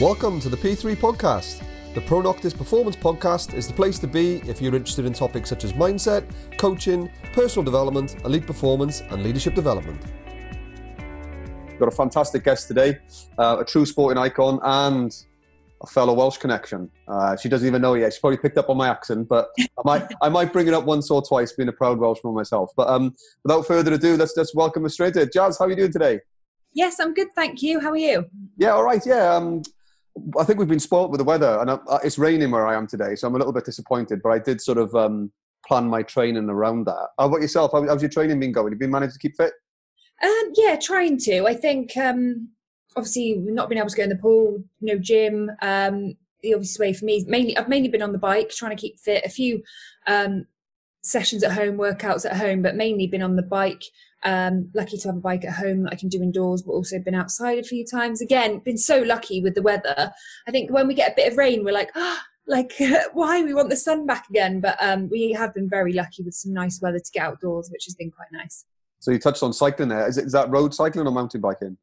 Welcome to the P3 Podcast. The Pro Noctis Performance Podcast is the place to be if you're interested in topics such as mindset, coaching, personal development, elite performance, and leadership development. We've got a fantastic guest today, uh, a true sporting icon and a fellow Welsh connection. Uh, she doesn't even know yet. She's probably picked up on my accent, but I might, I might bring it up once or twice, being a proud Welshman myself. But um, without further ado, let's just welcome her straight in. Jazz, how are you doing today? Yes, I'm good, thank you. How are you? Yeah, all right. Yeah, um, I think we've been spoilt with the weather, and uh, it's raining where I am today, so I'm a little bit disappointed. But I did sort of um, plan my training around that. How about yourself? How, how's your training been going? Have you been managed to keep fit? Um, yeah, trying to. I think um, obviously not being able to go in the pool, no gym. Um, the obvious way for me mainly I've mainly been on the bike, trying to keep fit. A few um, sessions at home, workouts at home, but mainly been on the bike. Um, lucky to have a bike at home that I can do indoors, but also been outside a few times. Again, been so lucky with the weather. I think when we get a bit of rain, we're like, oh, like why we want the sun back again. But um, we have been very lucky with some nice weather to get outdoors, which has been quite nice. So you touched on cycling there. Is, it, is that road cycling or mountain biking?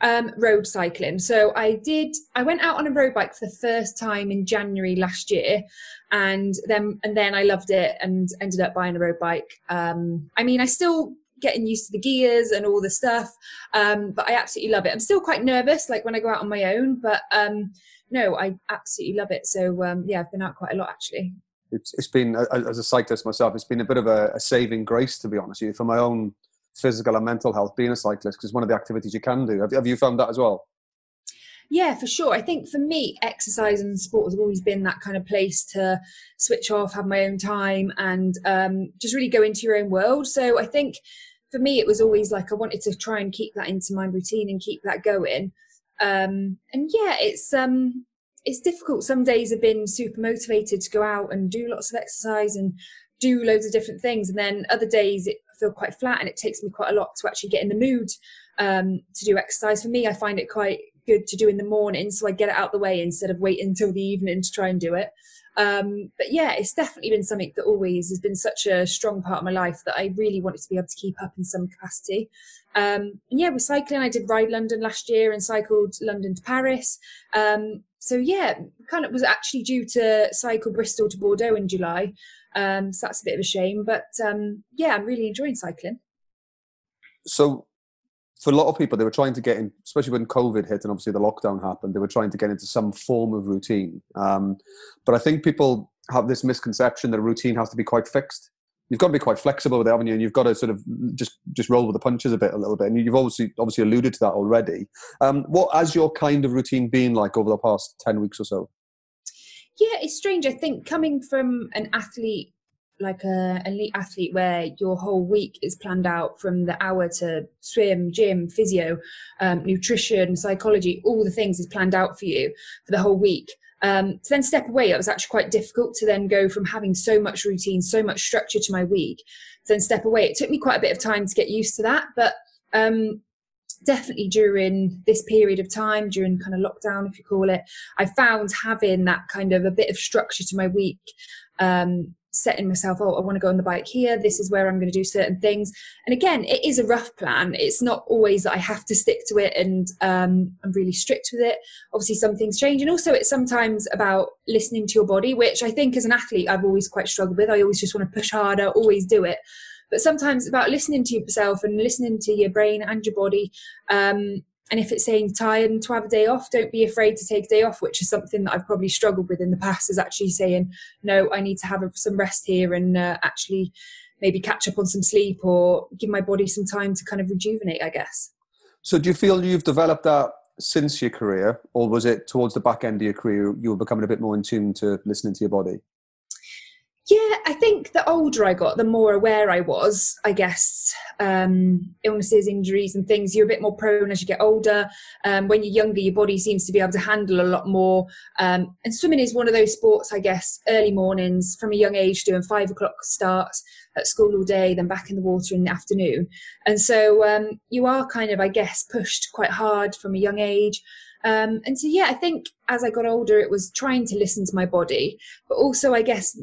Um, road cycling. So I did. I went out on a road bike for the first time in January last year, and then and then I loved it and ended up buying a road bike. Um, I mean, I still getting used to the gears and all the stuff. Um, but I absolutely love it. I'm still quite nervous, like when I go out on my own, but um, no, I absolutely love it. So um, yeah, I've been out quite a lot actually. It's, it's been as a cyclist myself, it's been a bit of a, a saving grace to be honest with you for my own physical and mental health. Being a cyclist because one of the activities you can do. Have, have you found that as well? Yeah, for sure. I think for me, exercise and sport has always been that kind of place to switch off, have my own time, and um, just really go into your own world. So I think for me, it was always like I wanted to try and keep that into my routine and keep that going. Um, and yeah, it's um, it's difficult. Some days have been super motivated to go out and do lots of exercise and do loads of different things, and then other days it feel quite flat, and it takes me quite a lot to actually get in the mood um, to do exercise. For me, I find it quite good to do in the morning, so I get it out the way instead of waiting until the evening to try and do it. Um, but yeah, it's definitely been something that always has been such a strong part of my life that I really wanted to be able to keep up in some capacity. Um, and yeah, with cycling, I did ride London last year and cycled London to Paris. Um, so yeah, kind of was actually due to cycle Bristol to Bordeaux in July. Um, so that's a bit of a shame, but um, yeah, I'm really enjoying cycling. So for a lot of people, they were trying to get in, especially when COVID hit and obviously the lockdown happened, they were trying to get into some form of routine. Um, but I think people have this misconception that a routine has to be quite fixed. You've got to be quite flexible with it, haven't you? And you've got to sort of just just roll with the punches a bit, a little bit. And you've obviously obviously alluded to that already. Um, what has your kind of routine been like over the past ten weeks or so? Yeah, it's strange. I think coming from an athlete like a elite athlete where your whole week is planned out from the hour to swim, gym, physio, um, nutrition, psychology, all the things is planned out for you for the whole week. Um, to then step away, it was actually quite difficult to then go from having so much routine, so much structure to my week, to then step away. It took me quite a bit of time to get used to that, but um, definitely during this period of time, during kind of lockdown, if you call it, I found having that kind of a bit of structure to my week um, setting myself, oh, I want to go on the bike here. This is where I'm going to do certain things. And again, it is a rough plan. It's not always that I have to stick to it and um, I'm really strict with it. Obviously, some things change. And also, it's sometimes about listening to your body, which I think as an athlete, I've always quite struggled with. I always just want to push harder, always do it. But sometimes it's about listening to yourself and listening to your brain and your body. Um, and if it's saying tired and to have a day off, don't be afraid to take a day off, which is something that I've probably struggled with in the past, is actually saying, no, I need to have some rest here and uh, actually maybe catch up on some sleep or give my body some time to kind of rejuvenate, I guess. So do you feel you've developed that since your career, or was it towards the back end of your career you were becoming a bit more in tune to listening to your body? Yeah, I think the older I got, the more aware I was. I guess um, illnesses, injuries, and things. You're a bit more prone as you get older. Um, when you're younger, your body seems to be able to handle a lot more. Um, and swimming is one of those sports, I guess. Early mornings, from a young age, doing five o'clock starts at school all day, then back in the water in the afternoon. And so um, you are kind of, I guess, pushed quite hard from a young age. Um, and so, yeah, I think as I got older, it was trying to listen to my body, but also, I guess,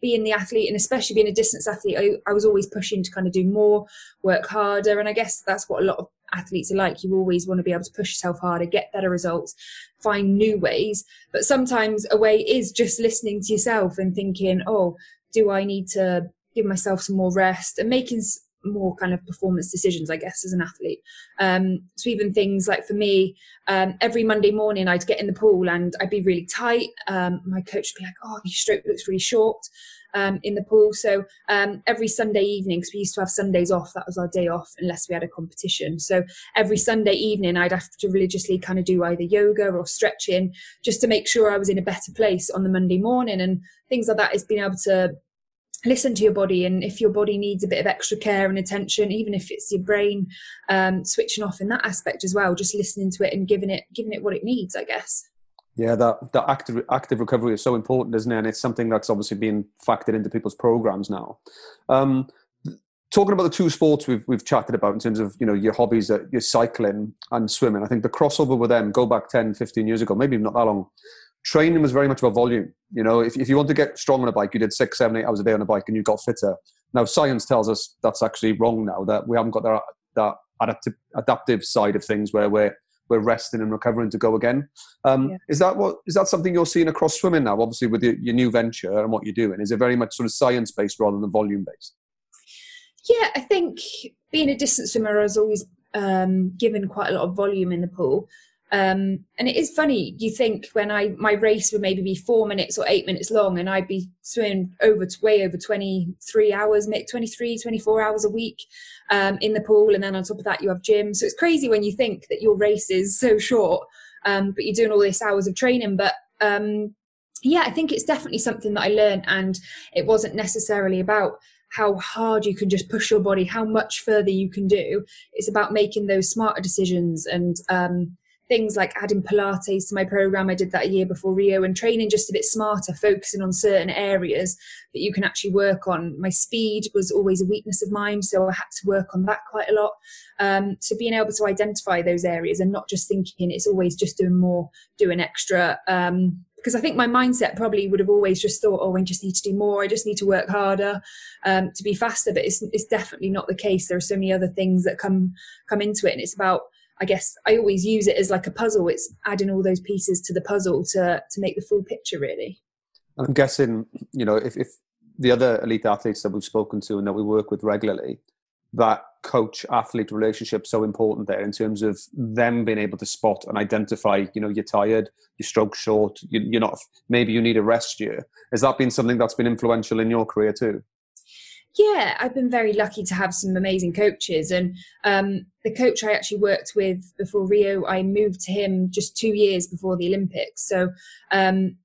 being the athlete and especially being a distance athlete, I, I was always pushing to kind of do more, work harder. And I guess that's what a lot of athletes are like. You always want to be able to push yourself harder, get better results, find new ways. But sometimes a way is just listening to yourself and thinking, oh, do I need to give myself some more rest and making more kind of performance decisions, I guess, as an athlete. Um, so even things like for me, um, every Monday morning I'd get in the pool and I'd be really tight. Um, my coach would be like, "Oh, your stroke looks really short." Um, in the pool. So um, every Sunday evening, because we used to have Sundays off, that was our day off, unless we had a competition. So every Sunday evening, I'd have to religiously kind of do either yoga or stretching just to make sure I was in a better place on the Monday morning. And things like that is being able to listen to your body and if your body needs a bit of extra care and attention even if it's your brain um, switching off in that aspect as well just listening to it and giving it giving it what it needs i guess. Yeah that that active active recovery is so important isn't it? And it's something that's obviously being factored into people's programs now. Um, talking about the two sports we've we've chatted about in terms of you know your hobbies uh, your cycling and swimming i think the crossover with them go back 10 15 years ago maybe not that long training was very much about volume. You know, if, if you want to get strong on a bike, you did six, seven, eight hours a day on a bike and you got fitter. Now, science tells us that's actually wrong now, that we haven't got that, that adaptive, adaptive side of things where we're, we're resting and recovering to go again. Um, yeah. Is that what is that something you're seeing across swimming now? Obviously, with your, your new venture and what you're doing, is it very much sort of science based rather than volume based? Yeah, I think being a distance swimmer, has always um, given quite a lot of volume in the pool. Um, and it is funny. You think when I my race would maybe be four minutes or eight minutes long, and I'd be swimming over to way over 23 hours, 23, 24 hours a week um, in the pool, and then on top of that you have gym. So it's crazy when you think that your race is so short, um, but you're doing all these hours of training. But um, yeah, I think it's definitely something that I learned, and it wasn't necessarily about how hard you can just push your body, how much further you can do. It's about making those smarter decisions and um, things like adding Pilates to my program. I did that a year before Rio and training just a bit smarter, focusing on certain areas that you can actually work on. My speed was always a weakness of mine, so I had to work on that quite a lot. Um, so being able to identify those areas and not just thinking it's always just doing more, doing extra. Um, because I think my mindset probably would have always just thought, oh, I just need to do more. I just need to work harder um, to be faster. But it's, it's definitely not the case. There are so many other things that come come into it, and it's about I guess I always use it as like a puzzle. It's adding all those pieces to the puzzle to to make the full picture really. I'm guessing, you know, if, if the other elite athletes that we've spoken to and that we work with regularly, that coach athlete relationship so important there in terms of them being able to spot and identify, you know, you're tired, your stroke short, you, are not, maybe you need a rest year. Has that been something that's been influential in your career too? Yeah, I've been very lucky to have some amazing coaches. And um, the coach I actually worked with before Rio, I moved to him just two years before the Olympics. So um,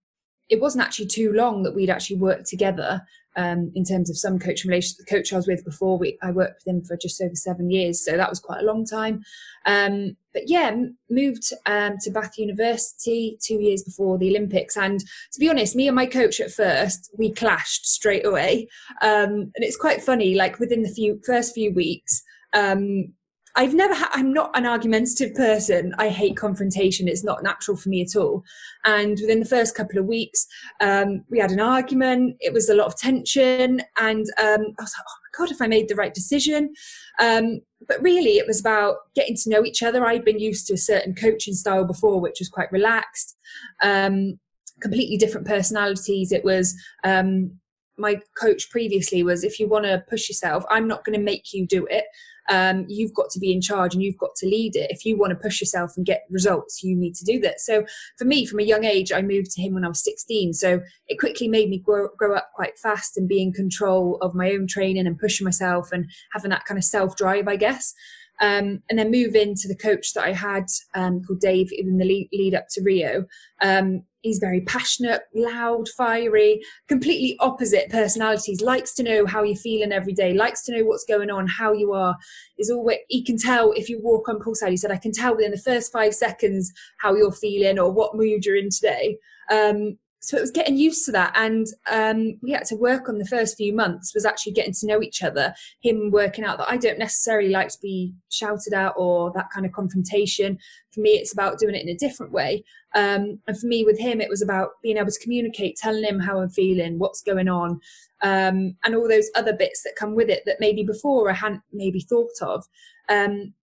it wasn't actually too long that we'd actually worked together um, in terms of some coaching relations. The coach I was with before, we, I worked with him for just over seven years, so that was quite a long time. Um, but yeah, moved um, to Bath University two years before the Olympics, and to be honest, me and my coach at first we clashed straight away, um, and it's quite funny. Like within the few first few weeks, um, I've never ha- I'm not an argumentative person. I hate confrontation. It's not natural for me at all. And within the first couple of weeks, um, we had an argument. It was a lot of tension. And um, I was like, oh my God, if I made the right decision. Um, but really, it was about getting to know each other. I'd been used to a certain coaching style before, which was quite relaxed, um, completely different personalities. It was um, my coach previously was if you want to push yourself, I'm not going to make you do it um, you've got to be in charge and you've got to lead it. If you want to push yourself and get results, you need to do that. So for me, from a young age, I moved to him when I was 16. So it quickly made me grow, grow up quite fast and be in control of my own training and pushing myself and having that kind of self drive, I guess. Um, and then move into the coach that I had um, called Dave in the lead, up to Rio. Um, he's very passionate, loud, fiery, completely opposite personalities. Likes to know how you're feeling every day. Likes to know what's going on, how you are. Is always he can tell if you walk on poolside. He said I can tell within the first five seconds how you're feeling or what mood you're in today. Um, so it was getting used to that and um, we had to work on the first few months was actually getting to know each other him working out that i don't necessarily like to be shouted at or that kind of confrontation for me it's about doing it in a different way um, and for me with him it was about being able to communicate telling him how i'm feeling what's going on um, and all those other bits that come with it that maybe before i hadn't maybe thought of um,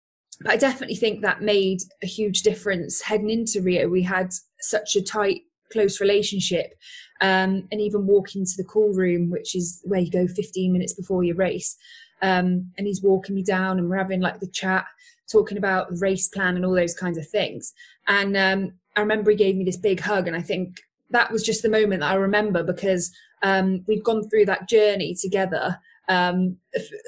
but I definitely think that made a huge difference heading into Rio. We had such a tight, close relationship. Um, and even walking to the call room, which is where you go 15 minutes before your race. Um, and he's walking me down, and we're having like the chat, talking about the race plan and all those kinds of things. And um, I remember he gave me this big hug, and I think that was just the moment that I remember because um, we'd gone through that journey together. Um,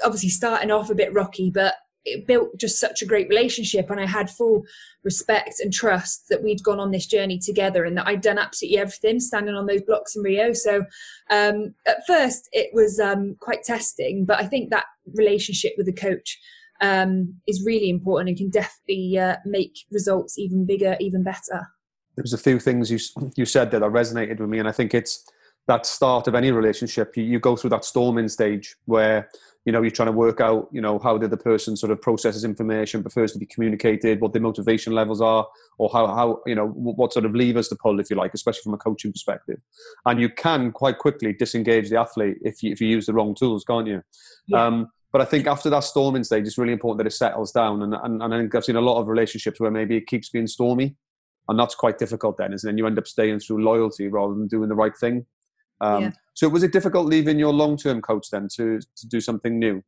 obviously, starting off a bit rocky, but it built just such a great relationship and i had full respect and trust that we'd gone on this journey together and that i'd done absolutely everything standing on those blocks in rio so um, at first it was um, quite testing but i think that relationship with the coach um, is really important and can definitely uh, make results even bigger even better there was a few things you you said that resonated with me and i think it's that start of any relationship you, you go through that storming stage where you know you're trying to work out you know how the other person sort of processes information prefers to be communicated what their motivation levels are or how, how you know what sort of levers to pull if you like especially from a coaching perspective and you can quite quickly disengage the athlete if you, if you use the wrong tools can't you yeah. um, but I think after that storming stage, it's really important that it settles down. And, and, and I think I've seen a lot of relationships where maybe it keeps being stormy. And that's quite difficult then, isn't it? And you end up staying through loyalty rather than doing the right thing. Um, yeah. So was it difficult leaving your long-term coach then to to do something new?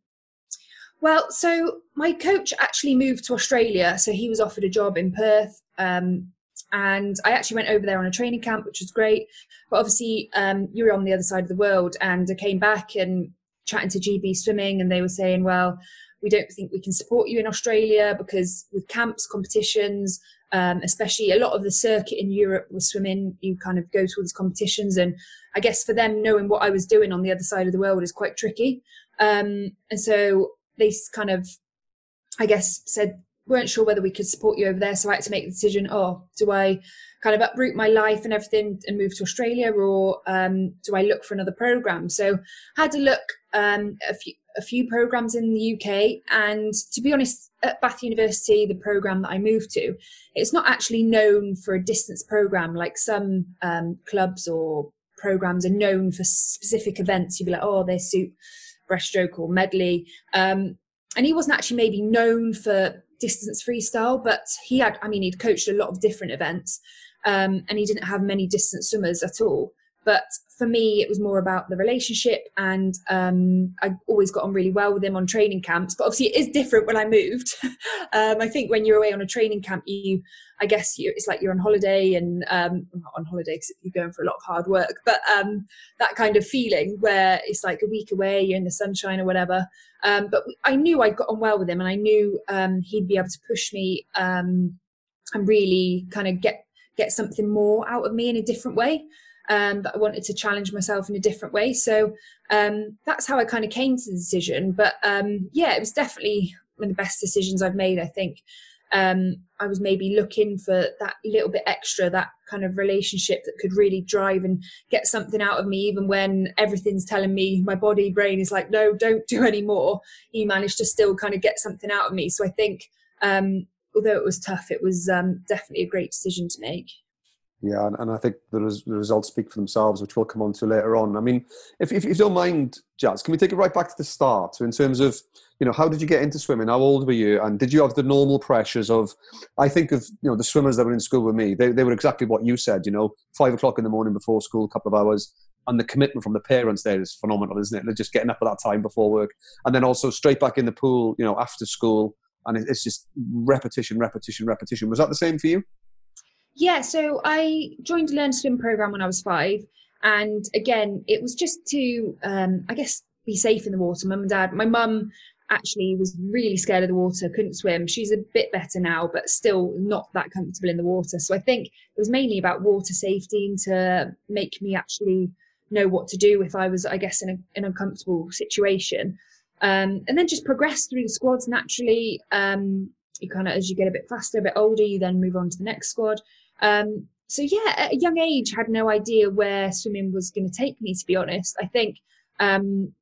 Well, so my coach actually moved to Australia, so he was offered a job in Perth. Um, and I actually went over there on a training camp, which was great. But obviously, um, you were on the other side of the world, and I came back and chatting to GB Swimming, and they were saying, "Well, we don't think we can support you in Australia because with camps, competitions, um, especially a lot of the circuit in Europe with swimming. You kind of go to all these competitions, and I guess for them, knowing what I was doing on the other side of the world is quite tricky. Um, and so they kind of, I guess, said weren't sure whether we could support you over there. So I had to make the decision: oh, do I kind of uproot my life and everything and move to Australia, or um, do I look for another program? So I had to look um, a few a few programs in the UK, and to be honest, at Bath University, the program that I moved to, it's not actually known for a distance program like some um, clubs or programs are known for specific events. You'd be like, oh, they suit breaststroke or medley. Um, and he wasn't actually maybe known for distance freestyle, but he had, I mean, he'd coached a lot of different events um, and he didn't have many distance swimmers at all. But for me, it was more about the relationship, and um, I always got on really well with him on training camps. But obviously, it is different when I moved. um, I think when you're away on a training camp, you, I guess, you, it's like you're on holiday, and um, not on holiday because you're going for a lot of hard work. But um, that kind of feeling where it's like a week away, you're in the sunshine or whatever. Um, but I knew I'd got on well with him, and I knew um, he'd be able to push me and really kind of get get something more out of me in a different way um, that I wanted to challenge myself in a different way. So um, that's how I kind of came to the decision. But um, yeah, it was definitely one of the best decisions I've made. I think um, I was maybe looking for that little bit extra, that kind of relationship that could really drive and get something out of me, even when everything's telling me my body brain is like, no, don't do any more. He managed to still kind of get something out of me. So I think um, although it was tough, it was um, definitely a great decision to make. Yeah, and, and I think the, res- the, results speak for themselves, which we'll come on to later on. I mean, if, if, if, you don't mind, Jazz, can we take it right back to the start? So in terms of, you know, how did you get into swimming? How old were you? And did you have the normal pressures of, I think of, you know, the swimmers that were in school with me, they, they were exactly what you said, you know, five o'clock in the morning before school, a couple of hours. And the commitment from the parents there is phenomenal, isn't it? They're just getting up at that time before work. And then also straight back in the pool, you know, after school. And it's just repetition, repetition, repetition. Was that the same for you? Yeah, so I joined a Learn to Swim program when I was five. And again, it was just to, um, I guess, be safe in the water. Mum and dad, my mum actually was really scared of the water, couldn't swim. She's a bit better now, but still not that comfortable in the water. So I think it was mainly about water safety and to make me actually know what to do if I was, I guess, in, a, an uncomfortable situation. Um, and then just progress through the squads naturally. Um, you kind of, as you get a bit faster, a bit older, you then move on to the next squad. Um, so yeah, at a young age, had no idea where swimming was going to take me. To be honest, I think um,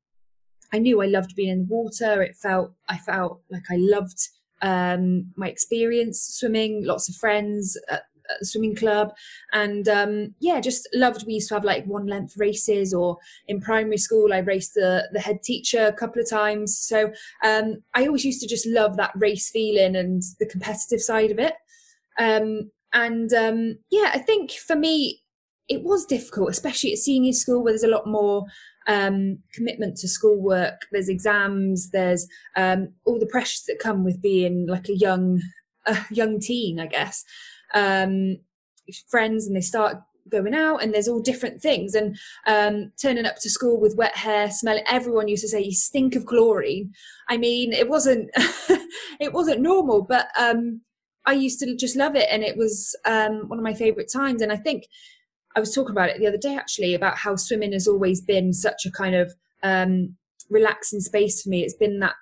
I knew I loved being in the water. It felt I felt like I loved um, my experience swimming. Lots of friends. Uh, at the swimming club, and um, yeah, just loved. We used to have like one length races, or in primary school, I raced the the head teacher a couple of times. So um, I always used to just love that race feeling and the competitive side of it. Um, and um, yeah, I think for me, it was difficult, especially at senior school where there's a lot more um, commitment to schoolwork. There's exams. There's um, all the pressures that come with being like a young, a young teen, I guess. Um, friends, and they start going out, and there's all different things. And um, turning up to school with wet hair, smelling. Everyone used to say you stink of chlorine. I mean, it wasn't, it wasn't normal, but um, I used to just love it, and it was um, one of my favourite times. And I think I was talking about it the other day actually about how swimming has always been such a kind of um, relaxing space for me. It's been that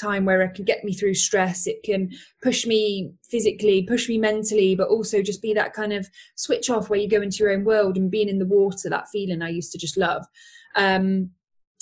time where it can get me through stress. It can push me physically, push me mentally, but also just be that kind of switch off where you go into your own world and being in the water. That feeling I used to just love. Um,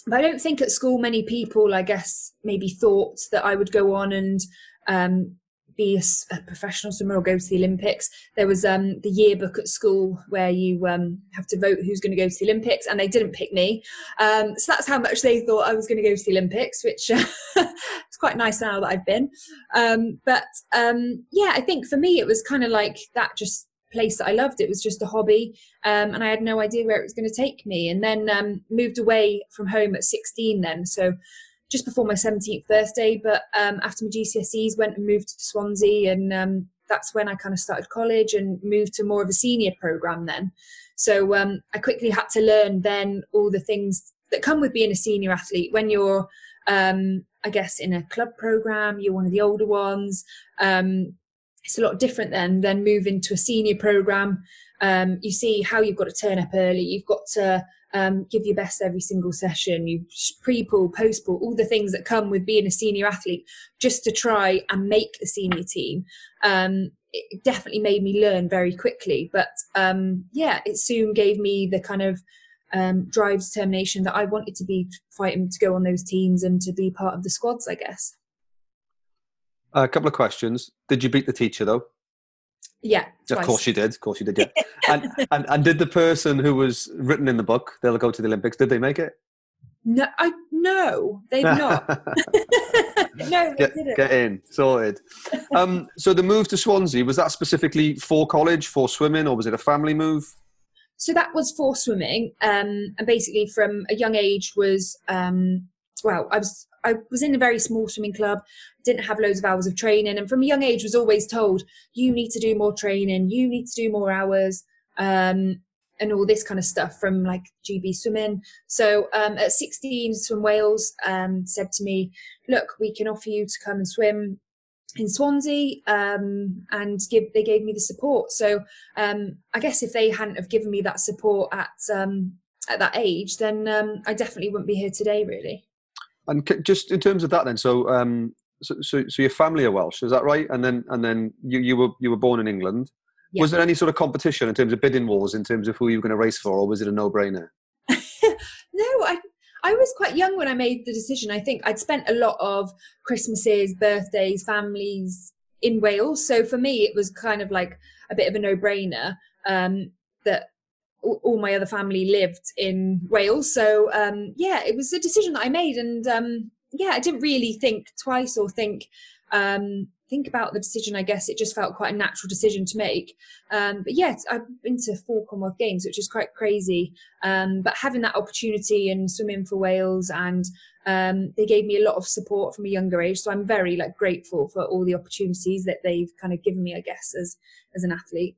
but I don't think at school many people, I guess, maybe thought that I would go on and um, be a, a, professional swimmer or go to the Olympics. There was um, the yearbook at school where you um, have to vote who's going to go to the Olympics, and they didn't pick me. Um, so that's how much they thought I was going to go to the Olympics, which uh, it's quite nice now that I've been. Um, but um, yeah, I think for me it was kind of like that just place that I loved. It was just a hobby, um, and I had no idea where it was going to take me. And then um, moved away from home at 16. Then so just before my 17th birthday. But um, after my GCSEs, went and moved to Swansea, and um, that's when I kind of started college and moved to more of a senior program then. So um, I quickly had to learn then all the things that come with being a senior athlete when you're. Um, I guess in a club program, you're one of the older ones. Um, it's a lot different then than moving to a senior program. Um, you see how you've got to turn up early. You've got to um, give your best every single session. You pre-pull, post-pull, all the things that come with being a senior athlete, just to try and make the senior team. Um, it definitely made me learn very quickly, but um, yeah, it soon gave me the kind of um, drive, determination that I wanted to be fighting to go on those teams and to be part of the squads. I guess. A couple of questions. Did you beat the teacher though? Yeah. Twice. Of course you did. Of course you did. Yeah. and, and and did the person who was written in the book, they'll go to the Olympics, did they make it? No, I no, they've not. no, they get, didn't. Get in, sorted. Um, so the move to Swansea was that specifically for college, for swimming, or was it a family move? So that was for swimming, um, and basically from a young age was um, well, I was I was in a very small swimming club, didn't have loads of hours of training, and from a young age was always told, you need to do more training, you need to do more hours, um, and all this kind of stuff from like GB swimming. So um, at 16, Swim Wales um, said to me, look, we can offer you to come and swim in Swansea, um, and give they gave me the support. So um, I guess if they hadn't have given me that support at um, at that age, then um, I definitely wouldn't be here today, really. And just in terms of that, then, so um, so, so, so your family are Welsh, is that right? And then and then you, you were you were born in England. Yeah. Was there any sort of competition in terms of bidding wars, in terms of who you were going to race for, or was it a no-brainer? no, I I was quite young when I made the decision. I think I'd spent a lot of Christmases, birthdays, families in Wales, so for me it was kind of like a bit of a no-brainer um, that all my other family lived in Wales. So um, yeah, it was a decision that I made, and um, yeah, I didn't really think twice or think um, think about the decision. I guess it just felt quite a natural decision to make. Um, but yeah, I've been to four Commonwealth Games, which is quite crazy. Um, but having that opportunity and swimming for Wales, and um, they gave me a lot of support from a younger age, so I'm very like grateful for all the opportunities that they've kind of given me. I guess as as an athlete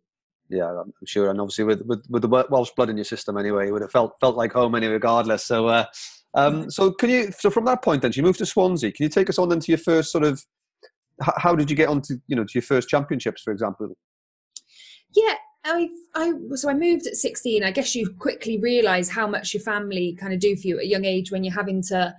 yeah, I'm sure, and obviously with, with, with the Welsh blood in your system anyway, it would have felt felt like home anyway, regardless. So, uh, um, so can you? So from that point, then you moved to Swansea. Can you take us on then to your first sort of? How did you get on to you know to your first championships, for example? Yeah, I, I so I moved at 16. I guess you quickly realise how much your family kind of do for you at a young age when you're having to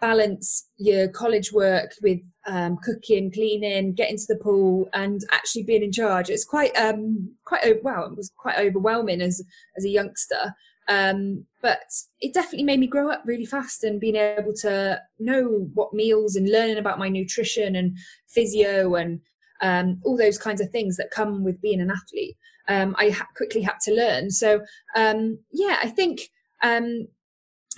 balance your college work with um, cooking, cleaning, getting to the pool, and actually being in charge. It's quite um, quite well. It was quite overwhelming as as a youngster. Um, but it definitely made me grow up really fast and being able to know what meals and learning about my nutrition and physio and um, all those kinds of things that come with being an athlete. Um, I ha- quickly had to learn. So um, yeah, I think um,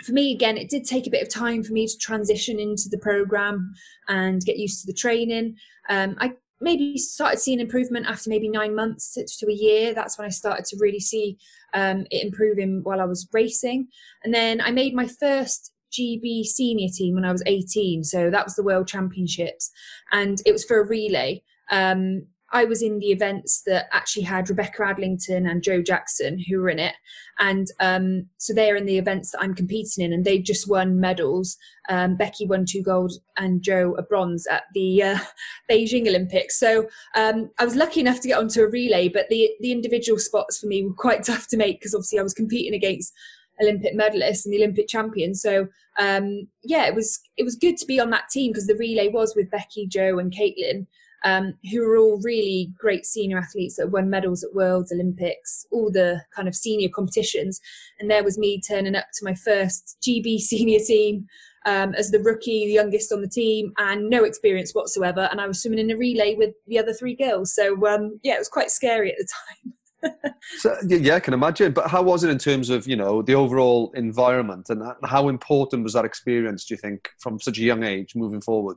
for me again, it did take a bit of time for me to transition into the program and get used to the training. Um, I maybe started seeing improvement after maybe nine months to, to a year. That's when I started to really see um, it improving while I was racing. And then I made my first GB senior team when I was 18. So that was the World Championships, and it was for a relay. Um, I was in the events that actually had Rebecca Adlington and Jo Jackson who were in it, and um, so they're in the events that I'm competing in, and they've just won medals. Um, Becky won two gold and Jo a bronze at the uh, Beijing Olympics. So um, I was lucky enough to get onto a relay, but the the individual spots for me were quite tough to make because obviously I was competing against Olympic medalists and the Olympic champions. So um, yeah, it was it was good to be on that team because the relay was with Becky, Jo, and Caitlin, um, who are all really great senior athletes that won medals at Worlds, Olympics, all the kind of senior competitions. And there was me turning up to my first GB senior team. Um, as the rookie, the youngest on the team, and no experience whatsoever. And I was swimming in a relay with the other three girls. So, um, yeah, it was quite scary at the time. so, yeah, I can imagine. But how was it in terms of you know the overall environment, and how important was that experience? Do you think from such a young age moving forward?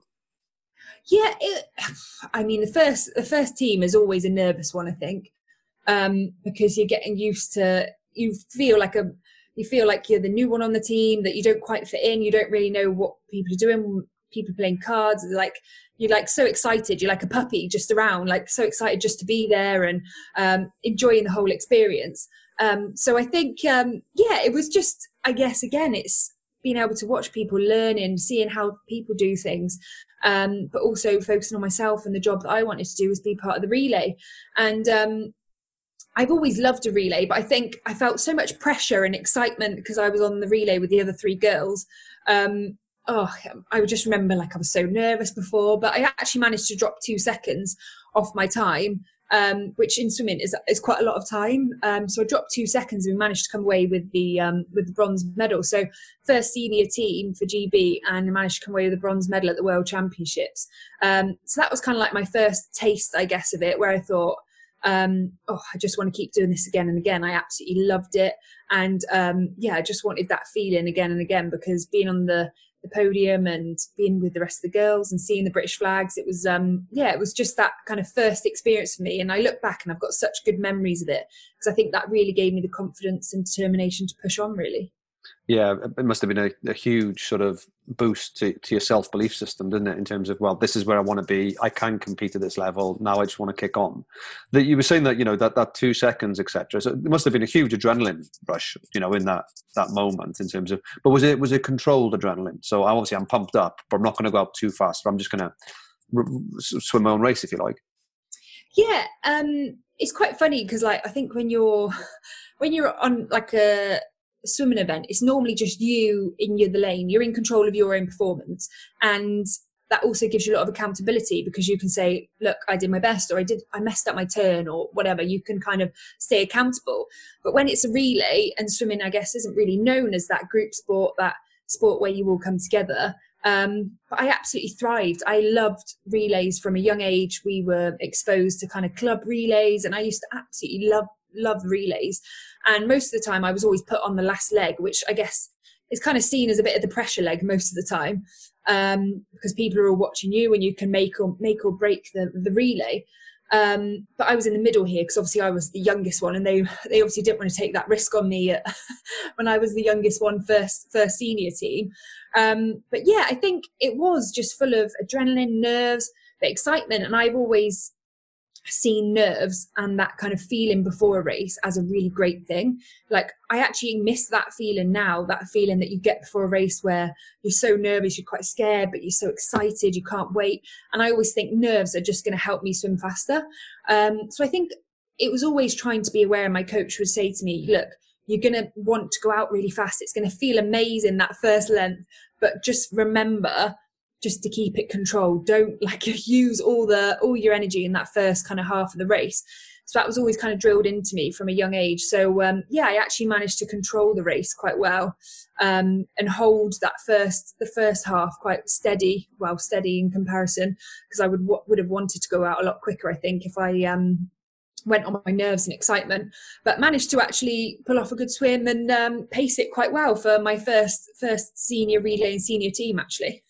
Yeah, it, I mean the first the first team is always a nervous one. I think um, because you're getting used to you feel like a you feel like you're the new one on the team that you don't quite fit in. You don't really know what people are doing. People playing cards, like you're like so excited you're like a puppy just around like so excited just to be there and um, enjoying the whole experience um, so i think um, yeah it was just i guess again it's being able to watch people learning seeing how people do things um, but also focusing on myself and the job that i wanted to do was be part of the relay. And um, I've always loved a relay, but I think I felt so much pressure and excitement because I was on the relay with the other three girls. Um, oh, I just remember like I was so nervous before, but I actually managed to drop two seconds off my time, um, which in swimming is is quite a lot of time. Um, so I dropped two seconds and we managed to come away with the um, with the bronze medal. So first senior team for GB and managed to come away with the bronze medal at the World Championships. Um, so that was kind of like my first taste, I guess, of it, where I thought. Um, oh, I just want to keep doing this again and again. I absolutely loved it, and um, yeah, I just wanted that feeling again and again because being on the the podium and being with the rest of the girls and seeing the British flags. It was, um, yeah, it was just that kind of first experience for me. And I look back and I've got such good memories of it because I think that really gave me the confidence and determination to push on, really yeah, it must have been a, a huge sort of boost to, to your self belief system, didn't it? In terms of well, this is where I want to be. I can compete at this level. Now I just want to kick on. That you were saying that you know that that two seconds, etc. So it must have been a huge adrenaline rush, you know, in that that moment in terms of. But was it was it controlled adrenaline? So obviously I'm pumped up, but I'm not going to go up too fast. I'm just going to swim my own race, if you like. Yeah, um, it's quite funny because like I think when you're when you're on like a swimming event, it's normally just you in your, the lane. You're in control of your own performance, and that also gives you a lot of accountability because you can say, "Look, I did my best," or "I did, I messed up my turn," or whatever. You can kind of stay accountable. But when it's a relay and swimming, I guess, isn't really known as that group sport, that sport where you all come together. Um, but I absolutely thrived. I loved relays from a young age. We were exposed to kind of club relays, and I used to absolutely love love relays. And most of the time, I was always put on the last leg, which I guess is kind of seen as a bit of the pressure leg most of the time, um, because people are all watching you and you can make or make or break the the relay. Um, but I was in the middle here because obviously I was the youngest one, and they they obviously didn't want to take that risk on me when I was the youngest one, first first senior team. Um, but yeah, I think it was just full of adrenaline, nerves, the excitement, and I've always seen nerves and that kind of feeling before a race as a really great thing. Like I actually miss that feeling now, that feeling that you get before a race where you're so nervous, you're quite scared, but you're so excited, you can't wait. And I always think nerves are just going to help me swim faster. Um, so I think it was always trying to be aware. And my coach would say to me, look, you're going to want to go out really fast. It's going to feel amazing that first length, but just remember just to keep it controlled. Don't like use all the all your energy in that first kind of half of the race. So that was always kind of drilled into me from a young age. So um, yeah, I actually managed to control the race quite well um, and hold that first the first half quite steady, well steady in comparison, because I would would have wanted to go out a lot quicker. I think if I um, went on my nerves and excitement, but managed to actually pull off a good swim and um, pace it quite well for my first first senior relay and senior team actually.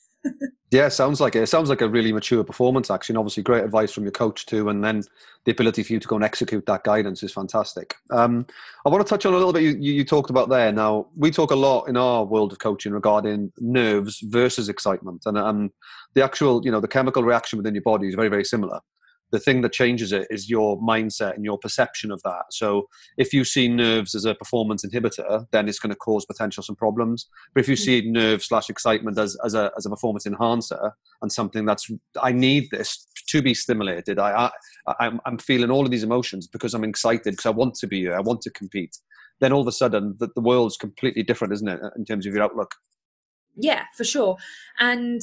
Yeah, sounds like it. it. Sounds like a really mature performance actually, and obviously great advice from your coach too, and then the ability for you to go and execute that guidance is fantastic. Um, I want to touch on a little bit you, you talked about there. Now we talk a lot in our world of coaching regarding nerves versus excitement, and um, the actual you know the chemical reaction within your body is very very similar the thing that changes it is your mindset and your perception of that. So if you see nerves as a performance inhibitor, then it's going to cause potential some problems. But if you hmm. see nerves slash excitement as, as a as a performance enhancer and something that's I need this to be stimulated. I, I I'm, I'm feeling all of these emotions because I'm excited because I want to be here. I want to compete. Then all of a sudden, the, the world's completely different, isn't it, in terms of your outlook? Yeah, for sure. And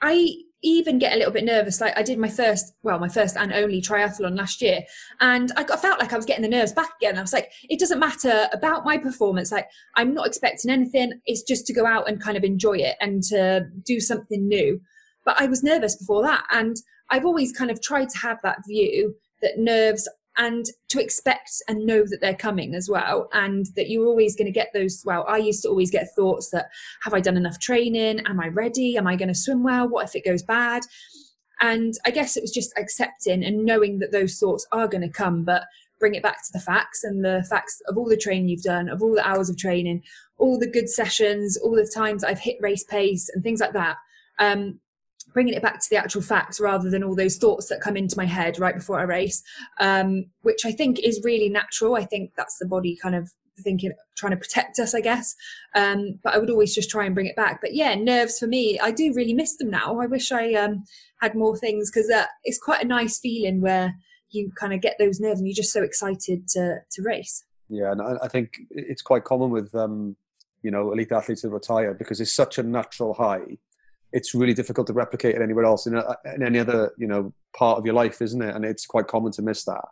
I even get a little bit nervous. Like I did my first, well, my first and only triathlon last year, and I, got, felt like I was getting the nerves back again. I was like, it doesn't matter about my performance. Like I'm not expecting anything. It's just to go out and kind of enjoy it and to do something new. But I was nervous before that, and I've always kind of tried to have that view that nerves and to expect and know that they're coming as well and that you're always going to get those well i used to always get thoughts that have i done enough training? Am i ready? Am i going to swim well? What if it goes bad? And i guess it was just accepting and knowing that those thoughts are going to come but bring it back to the facts and the facts of all the training you've done of all the hours of training all the good sessions all the times i've hit race pace and things like that. Um, bringing it back to the actual facts rather than all those thoughts that come into my head right before I race, um, which I think is really natural. I think that's the body kind of thinking, trying to protect us, I guess. Um, but I would always just try and bring it back. But yeah, nerves for me, I do really miss them now. I wish I um, had more things because uh, it's quite a nice feeling where you kind of get those nerves and you're just so excited to to race. Yeah, and I think it's quite common with um, you know elite athletes to retire because it's such a natural high it's really difficult to replicate it anywhere else in, in any other you know part of your life, isn't it? And it's quite common to miss that.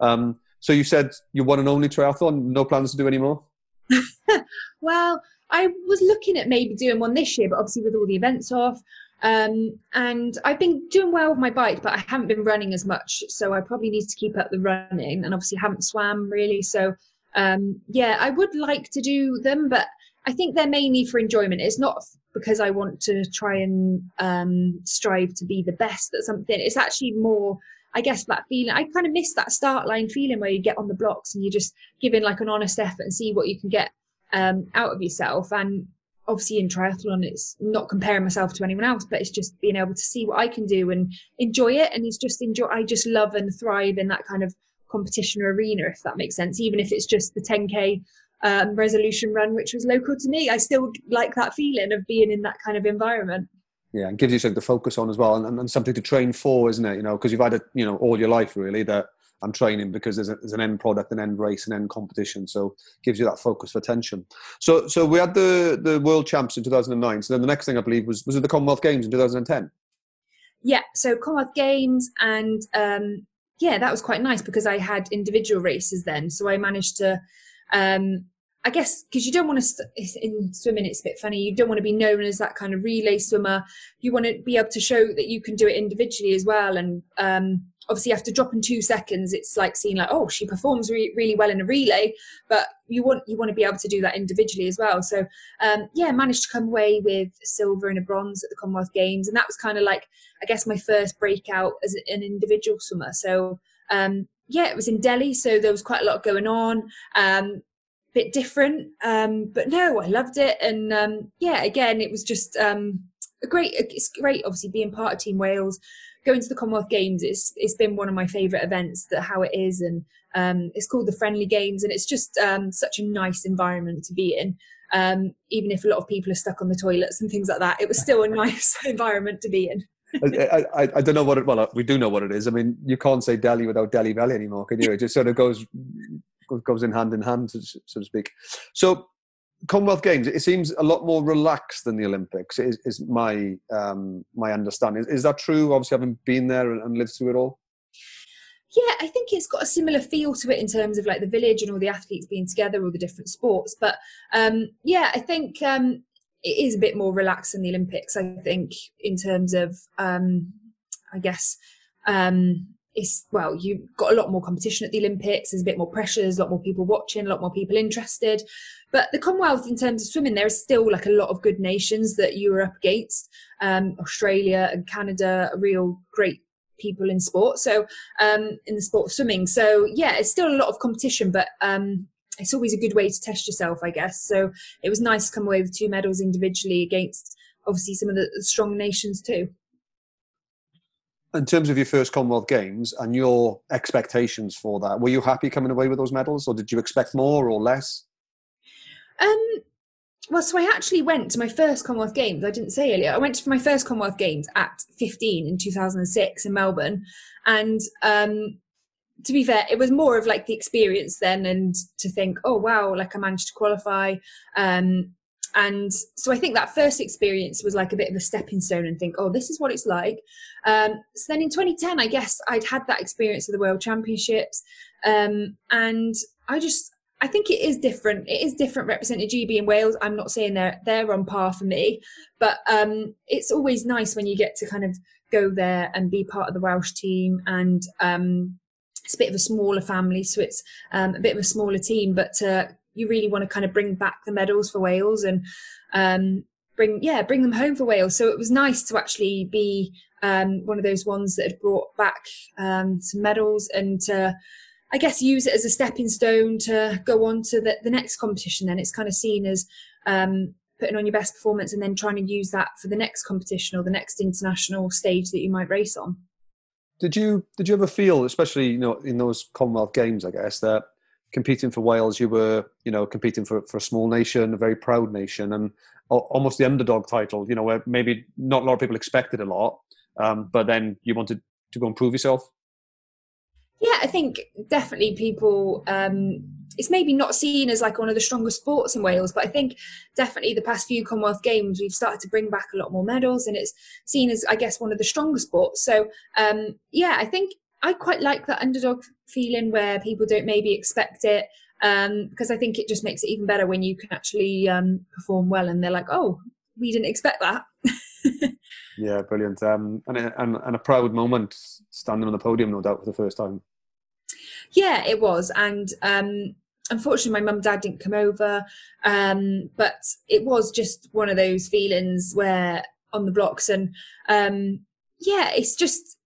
Um, so you said you one and only triathlon. No plans to do any more. well, I was looking at maybe doing one this year, but obviously with all the events off. Um, and I've been doing well with my bike, but I haven't been running as much. So I probably need to keep up the running. And obviously, haven't swam really. So um, yeah, I would like to do them, but I think they're mainly for enjoyment. It's not because I want to try and um, strive to be the best at something. It's actually more, I guess, that feeling. I kind of miss that start line feeling where you get on the blocks and you just give in like an honest effort and see what you can get um, out of yourself. And obviously in triathlon, it's not comparing myself to anyone else, but it's just being able to see what I can do and enjoy it. And it's just enjoy. I just love and thrive in that kind of competition arena, if that makes sense. Even if it's just the 10k um, resolution run, which was local to me. I still like that feeling of being in that kind of environment. Yeah, and gives you something to focus on as well, and, and something to train for, isn't it? You know, because you've had it, you know, all your life really that I'm training because there's, a, there's, an end product, an end race, an end competition. So gives you that focus for attention. So so we had the the world champs in 2009. So then the next thing I believe was was it the Commonwealth Games in 2010. Yeah, so Commonwealth Games and um, yeah, that was quite nice because I had individual races then. So I managed to um, I guess because you don't want to in swimming, it's a bit funny. You don't want to be known as that kind of relay swimmer. You want to be able to show that you can do it individually as well. And um, obviously, after dropping two seconds, it's like seeing like, oh, she performs re- really well in a relay. But you want you want to be able to do that individually as well. So um, yeah, managed to come away with silver and a bronze at the Commonwealth Games, and that was kind of like I guess my first breakout as an individual swimmer. So um, yeah, it was in Delhi, so there was quite a lot going on. Um, bit different. Um, but no, I loved it, and um, yeah, again, it was just um, a great. It's great, obviously, being part of Team Wales. Going to the Commonwealth Games, it's it's been one of my favourite events. That how it is, and um, it's called the Friendly Games, and it's just um, such a nice environment to be in. Um, even if a lot of people are stuck on the toilets and things like that, it was still a nice environment to be in. I, I, I, don't know what it. Well, we do know what it is. I mean, you can't say Delhi without Delhi belly anymore, can you? It just sort of goes goes in hand in hand, so to speak. So, Commonwealth Games, it seems a lot more relaxed than the Olympics. Is, is my um, my understanding? Is, is, that true? Obviously, having been there and, and lived through it all. Yeah, I think it's got a similar feel to it in terms of like the village and all the athletes being together, all the different sports. But um, yeah, I think um, it is a bit more relaxed than the Olympics. I think in terms of, um, I guess, um, it's well, you've got a lot more competition at the Olympics. There's a bit more pressure. There's a lot more people watching, a lot more people interested. But the Commonwealth, in terms of swimming, there is still like a lot of good nations that you are up against. Um, Australia and Canada are real great people in sport. So um, in the sport of swimming. So yeah, it's still a lot of competition, but um, it's always a good way to test yourself, I guess. So it was nice to come away with two medals individually against obviously some of the strong nations too in terms of your first Commonwealth Games and your expectations for that, were you happy coming away with those medals, or did you expect more or less? Um, well, so I actually went to my first Commonwealth Games. I didn't say earlier. I went to my first Commonwealth Games at 15 in 2006 in Melbourne, and um, to be fair, it was more of like the experience then, and to think, oh wow, like I managed to qualify. Um, and so I think that first experience was like a bit of a stepping stone and think, oh, this is what it's like. Um, so then in 2010, I guess I'd had that experience of the World Championships, um, and I just I think it is different. It is different representing GB in Wales. I'm not saying they're they're on par for me, but um, it's always nice when you get to kind of go there and be part of the Welsh team and um, it's a bit of a smaller family, so it's um, a bit of a smaller team, but uh, you really want to kind of bring back the medals for Wales and um, bring yeah bring them home for Wales. So it was nice to actually be um, one of those ones that had brought back um, some medals and to, I guess use it as a stepping stone to go on to the, the next competition. Then it's kind of seen as um, putting on your best performance and then trying to use that for the next competition or the next international stage that you might race on. Did you did you ever feel, especially you know in those Commonwealth Games, I guess that competing for Wales, you were, you know, competing for, for a small nation, a very proud nation, and almost the underdog title, you know, where maybe not a lot of people expected a lot, um, but then you wanted to go and prove yourself? Yeah, I think definitely people. Um, it's maybe not seen as like one of the strongest sports in Wales, but I think definitely the past few Commonwealth Games we've started to bring back a lot more medals, and it's seen as I guess one of the strongest sports. So um, yeah, I think I quite like that underdog feeling where people don't maybe expect it um, because I think it just makes it even better when you can actually um, perform well and they're like, oh, we didn't expect that. yeah, brilliant. Um, and, a, and, and a proud moment standing on the podium, no doubt, for the first time. Yeah, it was. And um, unfortunately, my mum and dad didn't come over. Um, but it was just one of those feelings where on the blocks and um, yeah, it's just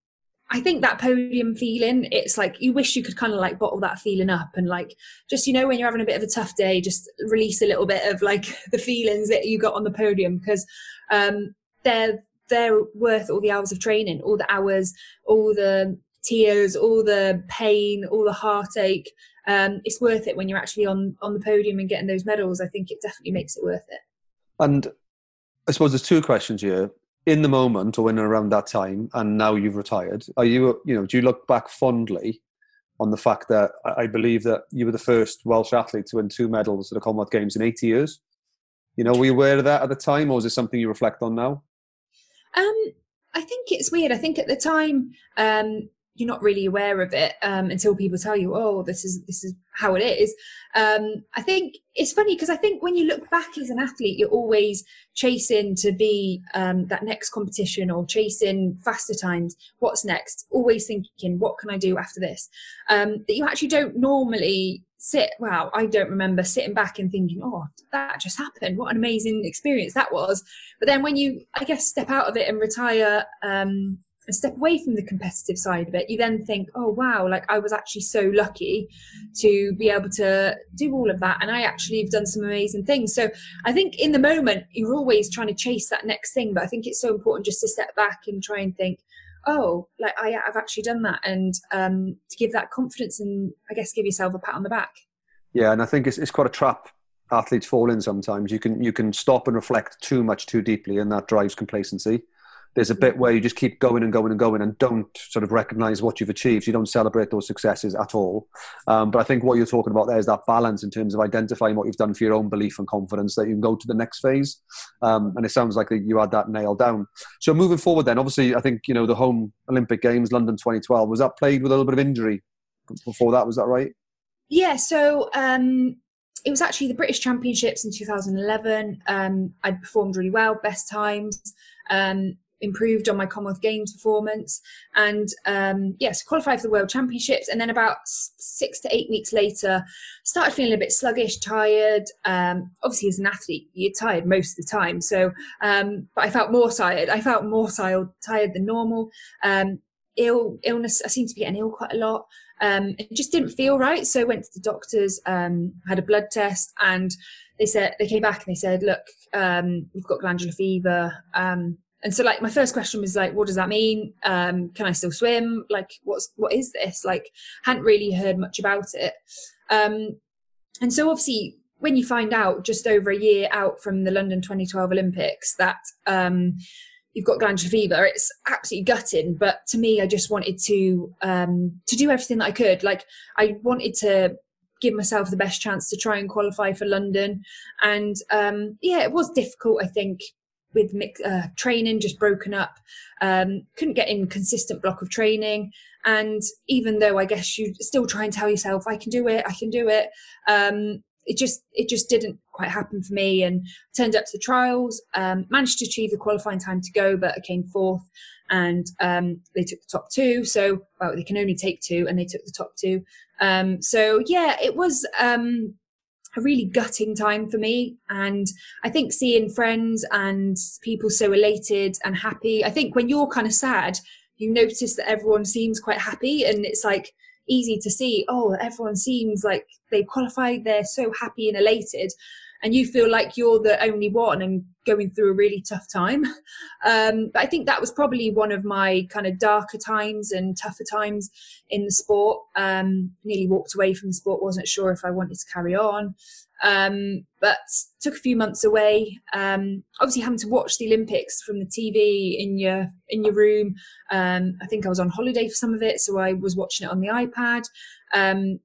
I think that podium feeling, it's like you wish you could kind of like bottle that feeling up and like just, you know, when you're having a bit of a tough day, just release a little bit of like the feelings that you got on the podium because um, they're they're worth all the hours of training, all the hours, all the tears, all the pain, all the heartache. Um, it's worth it when you're actually on on the podium and getting those medals. I think it definitely makes it worth it. And I suppose there's two questions here in the moment or in around that time, and now you've retired, are you, you know, do you look back fondly on the fact that I believe that you were the first Welsh athlete to win two medals at the Commonwealth Games in 80 years? You know, were you aware of that at the time, or is it something you reflect on now? Um, I think it's weird. I think at the time, um, you're not really aware of it um, until people tell you, "Oh, this is this is how it is." Um, I think it's funny because I think when you look back as an athlete, you're always chasing to be um, that next competition or chasing faster times. What's next? Always thinking, "What can I do after this?" Um, that you actually don't normally sit. Wow, I don't remember sitting back and thinking, "Oh, that just happened. What an amazing experience that was." But then when you, I guess, step out of it and retire um, and step away from the competitive side of it, you then think, oh wow, like I was actually so lucky to be able to do all of that. And I actually have done some amazing things. So I think in the moment, you're always trying to chase that next thing. But I think it's so important just to step back and try and think, oh, like I, have actually done that. And um, to give that confidence and I guess give yourself a pat on the back. Yeah. And I think it's, it's quite a trap athletes fall in sometimes. You can, you can stop and reflect too much too deeply and that drives complacency there's a bit where you just keep going and going and going and don't sort of recognize what you've achieved. You don't celebrate those successes at all. Um, but I think what you're talking about there is that balance in terms of identifying what you've done for your own belief and confidence that you can go to the next phase. Um, and it sounds like you had that nailed down. So moving forward, then obviously, I think you know the home Olympic Games, London 2012, was that played with a little bit of injury before that? Was that right? Yeah. So um, it was actually the British Championships in 2011. Um, I'd performed really well, best times. Um, improved on my Commonwealth Games performance, and um, yes, qualified for the World Championships. And then about six to eight weeks later, started feeling a bit sluggish, tired. Um, obviously, as an athlete, you're tired most of the time. So, um, but I felt more tired. I felt more tired, tired than normal. Um, ill illness. I seemed to be getting ill quite a lot. Um, it just didn't feel right. So I went to the doctors, um, had a blood test, and they said they came back and they said, "Look, um, you've got glandular fever. And so like my first question was like what does that mean? Um can i still swim? Like what's what is this? Like hadn't really heard much about it. Um and so obviously when you find out just over a year out from the london 2012 olympics that um you've got glandular fever it's absolutely gutting. But to me i just wanted to um to do everything that i could. Like i wanted to give myself the best chance to try and qualify for london. And um yeah it was difficult i think with uh, training just broken up um, couldn't get in consistent block of training. And even though i guess you still try and tell yourself i can do it i can do it um, it just it just didn't quite happen for me and turned up to the trials um, managed to achieve the qualifying time to go but i came fourth and um, they took the top two. So well they can only take two and they took the top two. Um, so yeah it was um, a really gutting time for me. And I think seeing friends and people so elated and happy, I think when you're kind of sad, you notice that everyone seems quite happy and it's like easy to see, oh, everyone seems like they've qualified, they're so happy and elated and you feel like you're the only one and going through a really tough time. Um, but I think that was probably one of my kind of darker times and tougher times in the sport. Um, nearly walked away from the sport, wasn't sure if I wanted to carry on. Um, but took a few months away. Um, obviously, having to watch the Olympics from the TV in your in your room. Um, I think I was on holiday for some of it, so I was watching it on the iPad. Um,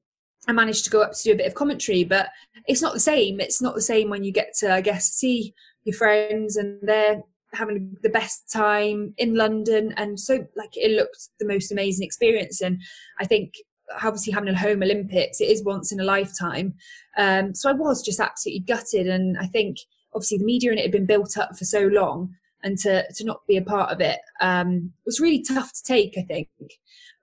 I managed to go up to do a bit of commentary, but it's not the same. It's not the same when you get to, I guess, see your friends and they're having the best time in London. And so, like, it looked the most amazing experience. And I think, obviously, having a home Olympics, it is once in a lifetime. Um, so I was just absolutely gutted. And I think, obviously, the media and it had been built up for so long. And to, to not be a part of it um, was really tough to take, I think.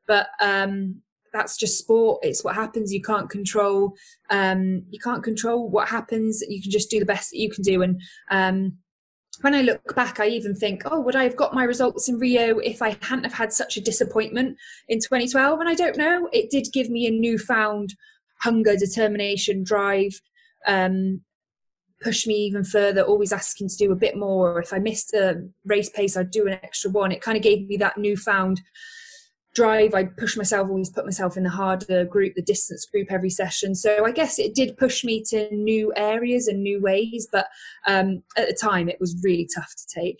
But um, that's just sport it's what happens you can't control um, you can't control what happens you can just do the best that you can do and um, when I look back, I even think, oh, would I have got my results in Rio if I hadn't have had such a disappointment in 2012? And I don't know. It did give me a newfound hunger, determination, drive, um, push me even further, always asking to do a bit more. If I missed a race pace, I'd do an extra one. It kind of gave me that newfound drive i push myself always put myself in the harder group the distance group every session. So i guess it did push me to new areas and new ways but um, at the time it was really tough to take.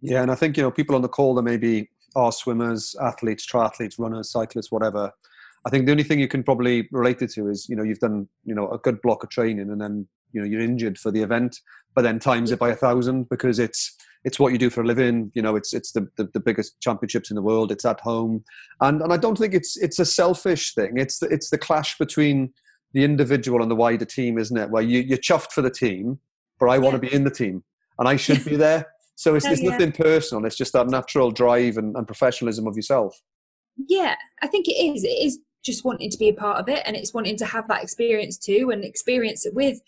Yeah and i think you know people on the call that maybe are swimmers athletes triathletes runners cyclists whatever i think the only thing you can probably relate it to is you know you've done you know a good block of training and then you know you're injured for the event but then times it by a thousand because it's it's what you do for a living. You know, it's it's the, the, the, biggest championships in the world. It's at home, and and I don't think it's it's a selfish thing. It's the, it's the clash between the individual and the wider team, isn't it? Where you you're chuffed for the team, but I want to be in the team, and I should be there. So it's, oh, it's yeah. nothing personal. It's just that natural drive and, and professionalism of yourself. Yeah, I think it is. It is just wanting to be a part of it, and it's wanting to have that experience too, and experience it with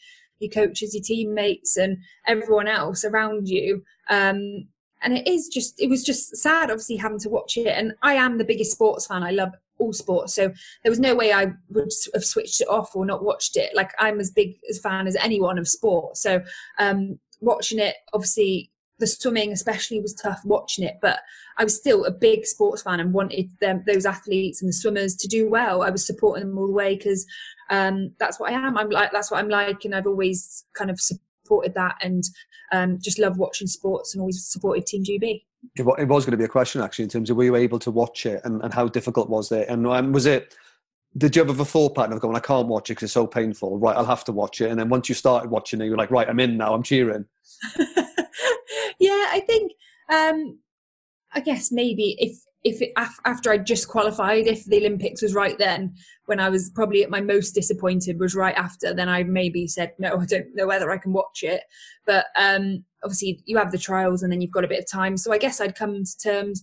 your coaches, your teammates, and everyone else around you. Um, and it is just, it was just sad, obviously, having to watch it. And I am the biggest sports fan. I love all sports. So there was no way I would have switched it off or not watched it. Like I'm as big a fan as anyone of sport. So um, watching it, obviously, the swimming especially was tough watching it, but I was still a big sports fan and wanted them, those athletes and the swimmers to do well. I was supporting them all the way because um, that's what I am. I'm like that's what I'm like, and I've always kind of supported that and um, just love watching sports and always supported Team GB. It, it was going to be a question actually in terms of were you able to watch it and, and how difficult was it? And um, was it did you have a thought pattern of going I can't watch it because it's so painful. Right I'll have to watch it. And then once you started watching it you're like right I'm in now. I'm cheering. Yeah I think um I guess maybe if if it, after I just qualified, if the Olympics was right then, when I was probably at my most disappointed was right after, then I maybe said no, I don't know whether I can watch it. But um, obviously, you have the trials, and then you've got a bit of time. So I guess I'd come to terms,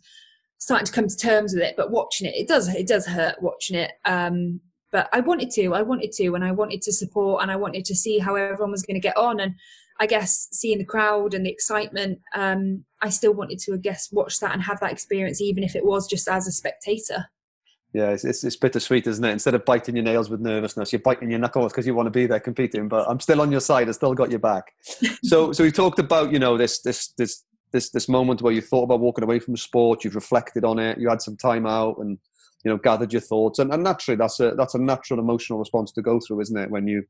starting to come to terms with it. But watching it, it does it does hurt watching it. Um, but I wanted to, I wanted to, and I wanted to support, and I wanted to see how everyone was going to get on, and I guess seeing the crowd and the excitement, um, I still wanted to, I guess, watch that and have that experience, even if it was just as a spectator. Yeah, it's, it's, it's bittersweet, isn't it? Instead of biting your nails with nervousness, you're biting your knuckles because you want to be there competing. But I'm still on your side. I still got your back. so, so we talked about you know this this this this this moment where you thought about walking away from sport. You've reflected on it. You had some time out and you know gathered your thoughts. And, and naturally, that's a that's a natural emotional response to go through, isn't it? When you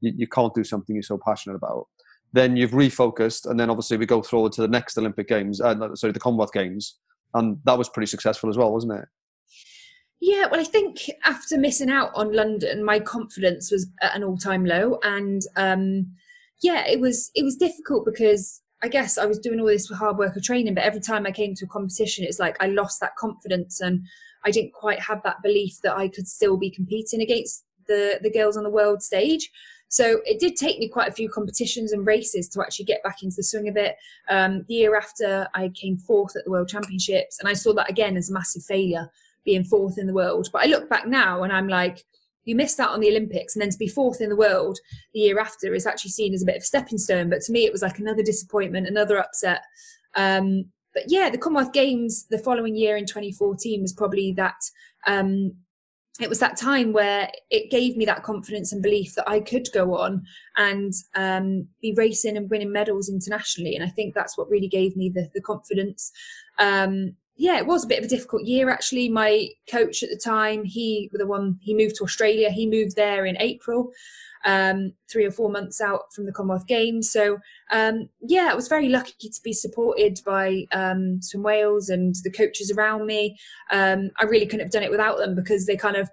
you, you can't do something you're so passionate about then you've refocused, and then obviously we go forward to the next Olympic Games, uh, sorry, the Commonwealth Games, and that was pretty successful as well, wasn't it? Yeah, well, I think after missing out on London, my confidence was at an all-time low, and um, yeah, it was it was difficult because I guess I was doing all this hard work of training, but every time I came to a competition, it's like I lost that confidence, and I didn't quite have that belief that I could still be competing against the the girls on the world stage. So it did take me quite a few competitions and races to actually get back into the swing of it. Um, the year after, I came fourth at the World Championships, and I saw that again as a massive failure, being fourth in the world. But I look back now and I'm like, you missed out on the Olympics, and then to be fourth in the world the year after is actually seen as a bit of a stepping stone. But to me, it was like another disappointment, another upset. Um, but yeah, the Commonwealth Games the following year in 2014 was probably that um, it was that time where it gave me that confidence and belief that I could go on and um, be racing and winning medals internationally. And I think that's what really gave me the, the confidence. Um, yeah, it was a bit of a difficult year actually. My coach at the time, he the one he moved to Australia. He moved there in April, um, three or four months out from the Commonwealth Games. So um, yeah, I was very lucky to be supported by um, Swim Wales and the coaches around me. Um, I really couldn't have done it without them because they kind of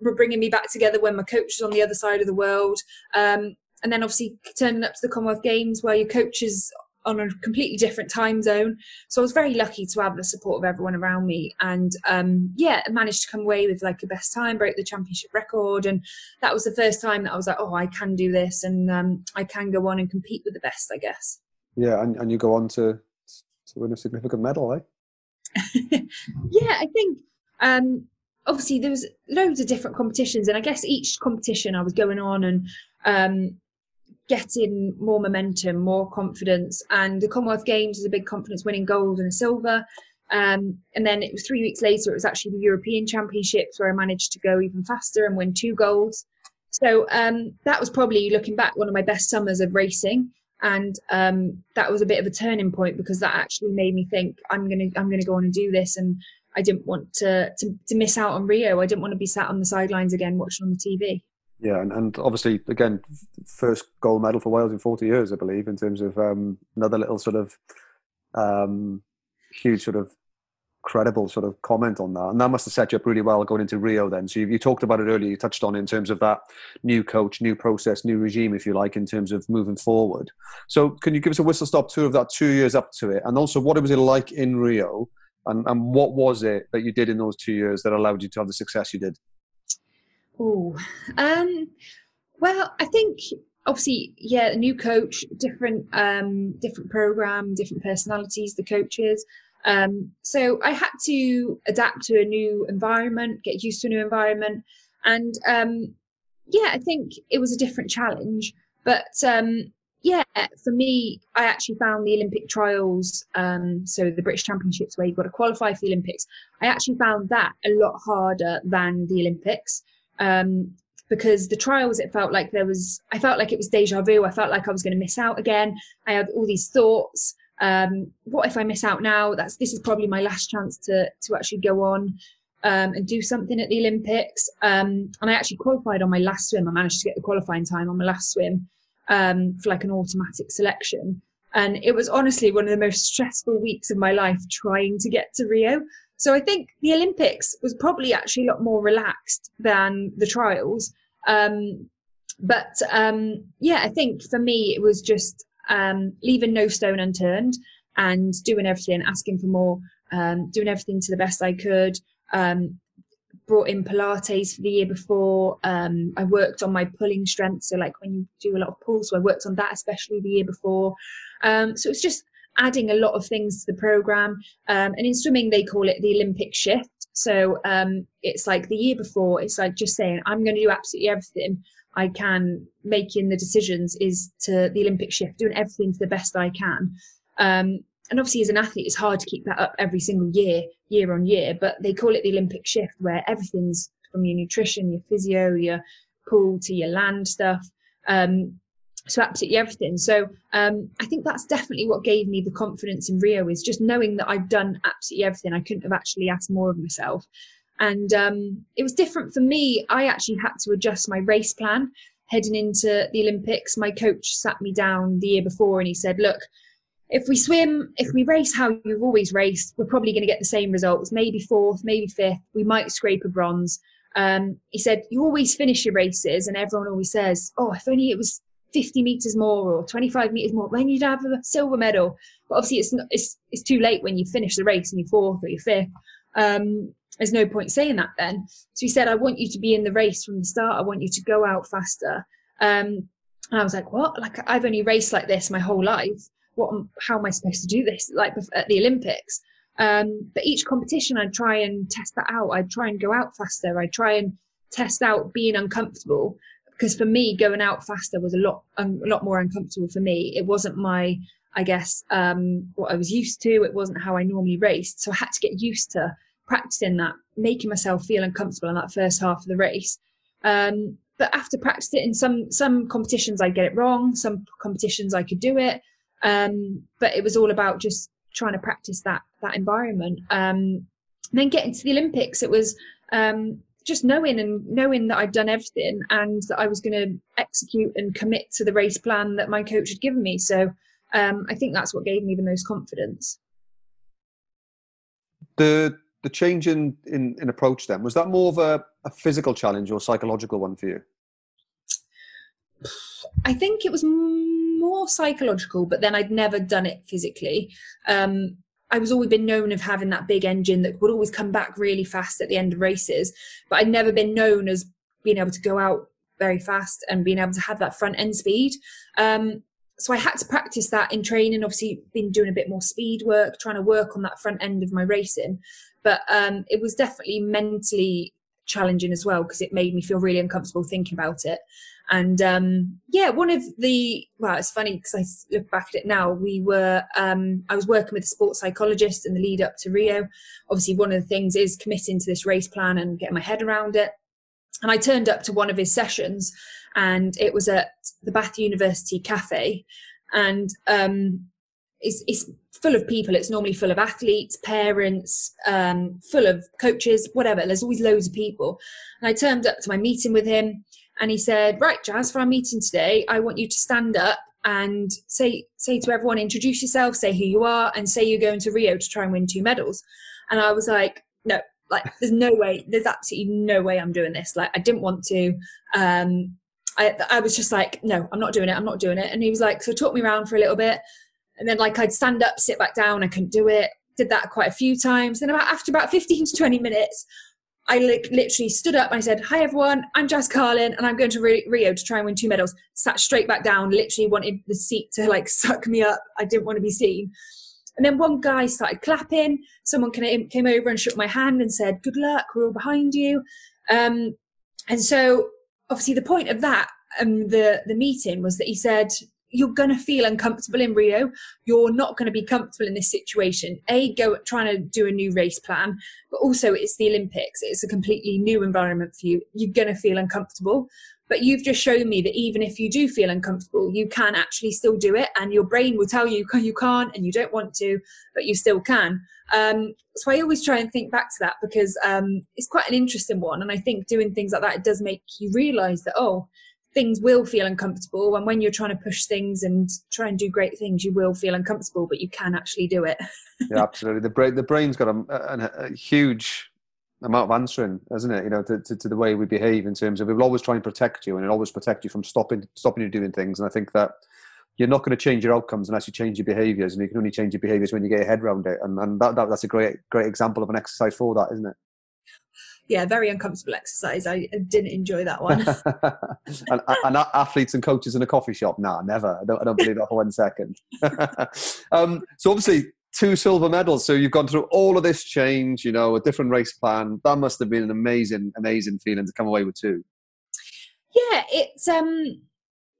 were bringing me back together when my coach was on the other side of the world. Um, and then obviously turning up to the Commonwealth Games where your coaches on a completely different time zone. So I was very lucky to have the support of everyone around me, and um, yeah, I managed to come away with like a best time, broke the championship record, and that was the first time that I was like, oh, I can do this, and um, I can go on and compete with the best, I guess. Yeah, and, and you go on to to win a significant medal, eh? yeah, I think um, obviously there was loads of different competitions, and I guess each competition I was going on and um, getting more momentum, more confidence. And the Commonwealth Games was a big confidence winning gold and a silver. Um, and then it was three weeks later, it was actually the European Championships where I managed to go even faster and win two golds. So um, that was probably looking back one of my best summers of racing. And um, that was a bit of a turning point because that actually made me think I'm gonna I'm gonna go on and do this. And I didn't want to, to to miss out on Rio. I didn't want to be sat on the sidelines again watching on the TV. Yeah, and, and obviously, again, first gold medal for Wales in 40 years, I believe, in terms of um, another little sort of um, huge sort of credible sort of comment on that. And that must have set you up really well going into Rio then. So you, you talked about it earlier, you touched on in terms of that new coach, new process, new regime, if you like, in terms of moving forward. So can you give us a whistle stop tour of that two years up to it? And also, what was it like in Rio? And, and what was it that you did in those two years that allowed you to have the success you did? Oh, um, well, I think obviously, yeah, a new coach, different, um, different program, different personalities, the coaches. Um, so I had to adapt to a new environment, get used to a new environment, and um, yeah, I think it was a different challenge. But um, yeah, for me, I actually found the Olympic trials, um, so the British Championships, where you've got to qualify for the Olympics. I actually found that a lot harder than the Olympics um, because the trials it felt like there was i felt like it was deja vu. I felt like i was going to miss out again. I had all these thoughts um, what if i miss out now? That's this is probably my last chance to to actually go on um, and do something at the olympics. Um, and i actually qualified on my last swim. I managed to get the qualifying time on my last swim um, for like an automatic selection. And it was honestly one of the most stressful weeks of my life trying to get to Rio. So I think the Olympics was probably actually a lot more relaxed than the trials. Um, but um, yeah, I think for me, it was just um, leaving no stone unturned and doing everything, asking for more, um, doing everything to the best I could. Um, brought in Pilates for the year before. Um, I worked on my pulling strength. So, like when you do a lot of pulls, so I worked on that especially the year before. So, it's just adding a lot of things to the program. Um, and in swimming, they call it the Olympic shift. So, um, it's like the year before, it's like just saying, I'm going to do absolutely everything I can, making the decisions is to the Olympic shift, doing everything to the best I can. Um, and obviously as an athlete it's hard to keep that up every single year year on year but they call it the olympic shift where everything's from your nutrition your physio your pool to your land stuff um, so absolutely everything so um, i think that's definitely what gave me the confidence in rio is just knowing that i've done absolutely everything i couldn't have actually asked more of myself and um, it was different for me i actually had to adjust my race plan heading into the olympics my coach sat me down the year before and he said look if we swim, if we race how you've always raced, we're probably going to get the same results. Maybe fourth, maybe fifth. We might scrape a bronze. Um, he said, You always finish your races, and everyone always says, Oh, if only it was 50 meters more or 25 meters more, then you'd have a silver medal. But obviously, it's, not, it's, it's too late when you finish the race and you're fourth or you're fifth. Um, there's no point saying that then. So he said, I want you to be in the race from the start. I want you to go out faster. Um, and I was like, What? Like, I've only raced like this my whole life what how am I supposed to do this like at the Olympics? Um, but each competition, I'd try and test that out. I'd try and go out faster. I'd try and test out being uncomfortable because for me, going out faster was a lot um, a lot more uncomfortable for me. It wasn't my I guess um, what I was used to. It wasn't how I normally raced, so I had to get used to practicing that, making myself feel uncomfortable in that first half of the race. Um, but after practicing in some some competitions, I get it wrong. Some competitions I could do it. Um, but it was all about just trying to practice that that environment. Um, then getting to the Olympics, it was um, just knowing and knowing that I'd done everything and that I was going to execute and commit to the race plan that my coach had given me. So um, I think that's what gave me the most confidence. The the change in, in, in approach then was that more of a, a physical challenge or psychological one for you? I think it was more psychological, but then I'd never done it physically. Um, I was always been known of having that big engine that would always come back really fast at the end of races, but I'd never been known as being able to go out very fast and being able to have that front end speed. Um, so I had to practice that in training. Obviously, been doing a bit more speed work, trying to work on that front end of my racing. But um, it was definitely mentally challenging as well because it made me feel really uncomfortable thinking about it. And um, yeah, one of the well, it's funny because I look back at it now. We were um, I was working with a sports psychologist in the lead up to Rio. Obviously, one of the things is committing to this race plan and getting my head around it. And I turned up to one of his sessions, and it was at the Bath University Cafe, and um, it's, it's full of people. It's normally full of athletes, parents, um, full of coaches, whatever. There's always loads of people. And I turned up to my meeting with him, and he said, "Right, Jazz, for our meeting today, I want you to stand up and say say to everyone, introduce yourself, say who you are, and say you're going to Rio to try and win two medals." And I was like, "No, like, there's no way. There's absolutely no way I'm doing this. Like, I didn't want to." Um, I, I was just like, "No, I'm not doing it. I'm not doing it." And he was like, "So talk me around for a little bit." And then like I'd stand up, sit back down. I couldn't do it. Did that quite a few times. Then about after about 15 to 20 minutes, I literally stood up and I said, "Hi everyone, I'm Jazz Carlin, and I'm going to Rio to try and win two medals." Sat straight back down, literally wanted the seat to like suck me up. I didn't want to be seen. And then one guy started clapping. Someone came, came over and shook my hand and said, "Good luck, we're all behind you." Um, and so, obviously, the point of that um, the the meeting was that he said, you're going to feel uncomfortable in Rio. You're not going to be comfortable in this situation. A, go trying to do a new race plan, but also it's the Olympics. It's a completely new environment for you. You're going to feel uncomfortable. But you've just shown me that even if you do feel uncomfortable, you can actually still do it, and your brain will tell you you can't and you don't want to, but you still can. Um, so I always try and think back to that because um, it's quite an interesting one, and I think doing things like that it does make you realise that oh, things will feel uncomfortable and when you're trying to push things and try and do great things you will feel uncomfortable but you can actually do it. Yeah absolutely. The brain the brain's got a, a, a huge amount of answering isn't it? You know to, to, to, the way we behave in terms of it will always try and protect you and it always protect you from stopping stopping you doing things. And i think that you're not going to change your outcomes unless you change your behaviors and you can only change your behaviors when you get your head around it. And, and that, that, that's a great great example of an exercise for that isn't it yeah, very uncomfortable exercise. I didn't enjoy that one. and, and, athletes and coaches in a coffee shop? Nah, never. I don't, I don't believe that for one second. um, so obviously, two silver medals. So you've gone through all of this change. You know, a different race plan. That must have been an amazing, amazing feeling to come away with two. Yeah, it's um,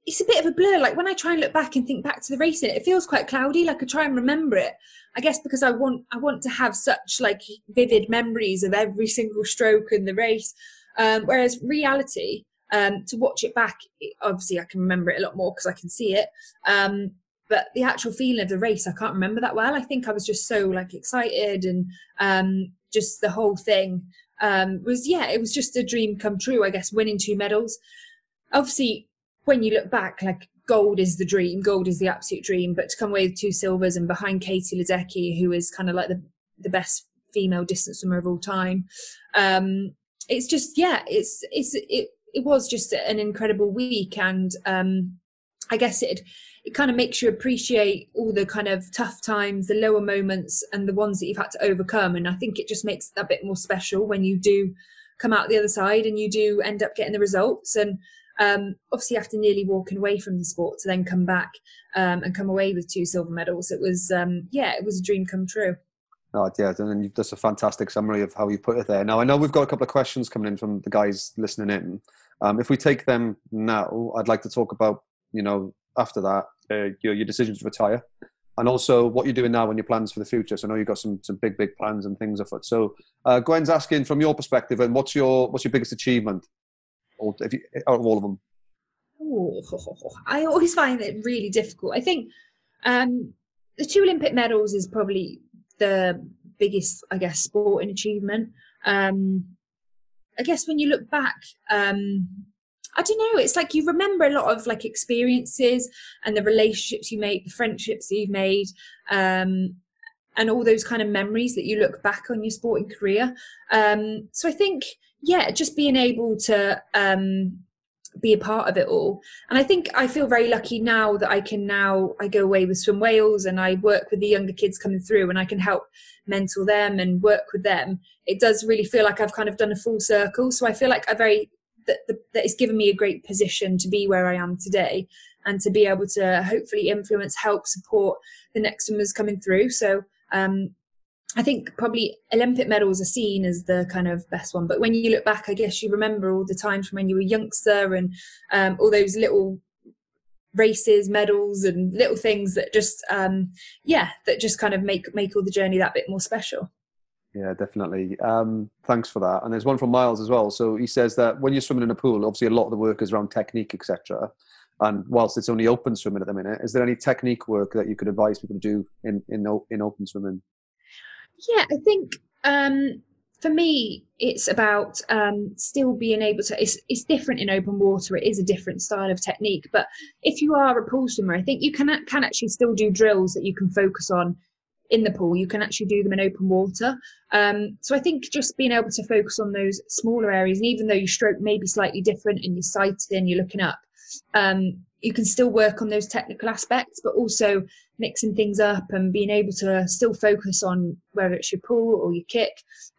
it's a bit of a blur. Like when I try and look back and think back to the racing, it feels quite cloudy. Like I try and remember it. I guess because I want I want to have such like vivid memories of every single stroke in the race. Um, whereas reality, um, to watch it back, obviously I can remember it a lot more because I can see it. Um, but the actual feeling of the race, I can't remember that well. I think I was just so like excited and um, just the whole thing um, was yeah, it was just a dream come true. I guess winning two medals. Obviously, when you look back, like gold is the dream, gold is the absolute dream. But to come away with two silvers and behind Katie Ledecky, who is kind of like the the best female distance swimmer of all time, um, it's just yeah, it's it's it it was just an incredible week, and um, I guess it it kind of makes you appreciate all the kind of tough times, the lower moments, and the ones that you've had to overcome. And I think it just makes it a bit more special when you do come out the other side and you do end up getting the results. And um, obviously after nearly walking away from the sport to then come back um, and come away with two silver medals it was um, yeah it was a dream come true Oh, yeah, and you've just a fantastic summary of how you put it there. Now, I know we've got a couple of questions coming in from the guys listening in. Um, if we take them now, I'd like to talk about, you know, after that, uh, your, your decision to retire and also what you're doing now and your plans for the future. So I know you've got some, some big, big plans and things afoot. So uh, Gwen's asking from your perspective, and what's your, what's your biggest achievement or if you, out of all of them? Oh, I always find it really difficult. I think um, the two Olympic medals is probably the biggest, I guess, sporting achievement. Um, I guess when you look back, um, I don't know. It's like you remember a lot of like experiences and the relationships you make, the friendships that you've made, um, and all those kind of memories that you look back on your sporting career. Um, so I think yeah, just being able to um, be a part of it all. And I think I feel very lucky now that I can now I go away with Swim Wales and I work with the younger kids coming through and I can help mentor them and work with them. It does really feel like I've kind of done a full circle. So I feel like I very that, that it's given me a great position to be where I am today and to be able to hopefully influence, help, support the next swimmers coming through. So um, I think probably Olympic medals are seen as the kind of best one, but when you look back, I guess you remember all the times from when you were a youngster and um, all those little races, medals, and little things that just, um, yeah, that just kind of make make all the journey that bit more special. Yeah, definitely. Um, thanks for that. And there's one from Miles as well. So he says that when you're swimming in a pool, obviously a lot of the work is around technique, etc. And whilst it's only open swimming at the minute, is there any technique work that you could advise people to do in in, in open swimming? Yeah, I think um, for me, it's about um, still being able to. It's, it's different in open water. It is a different style of technique. But if you are a pool swimmer, I think you can can actually still do drills that you can focus on in the pool. You can actually do them in open water. Um, so I think just being able to focus on those smaller areas, and even though your stroke may be slightly different and you're sighted and you're looking up, um, you can still work on those technical aspects, but also mixing things up and being able to still focus on whether it's your pull or your kick.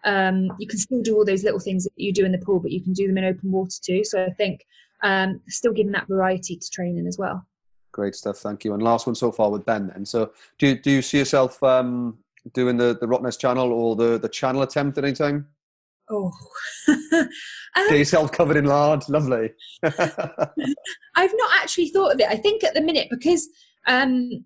Um, you can still do all those little things that you do in the pool, but you can do them in open water too. So I think um, still giving that variety to training as well. Great stuff, thank you. And last one so far with Ben. Then, so do do you see yourself um, doing the the Rottnest Channel or the the channel attempt at any time? Oh, um, get yourself covered in lard. Lovely. I've not actually thought of it. I think at the minute because um,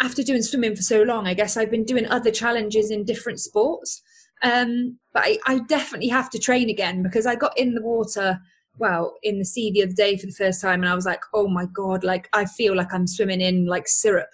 after doing swimming for so long, I guess I've been doing other challenges in different sports. Um, but I, I definitely have to train again because I got in the water well in the sea the other day for the first time and i was like oh my god like i feel like i'm swimming in like syrup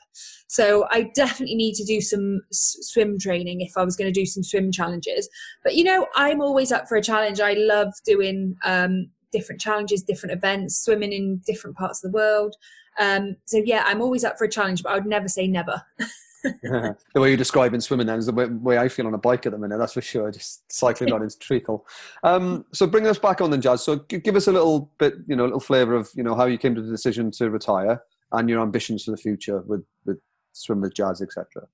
so i definitely need to do some s- swim training if i was going to do some swim challenges but you know i'm always up for a challenge i love doing um, different challenges, different events, swimming in different parts of the world. Um, so yeah, I'm always up for a challenge, but I would never say never. the way you're describing swimming then is the way, way, I feel on a bike at the minute. That's for sure. Just cycling on his treacle. Um, so bring us back on then, Jazz. So give us a little bit, you know, a little flavour of you know how you came to the decision to retire and your ambitions for the future with with swim with Jazz, etc.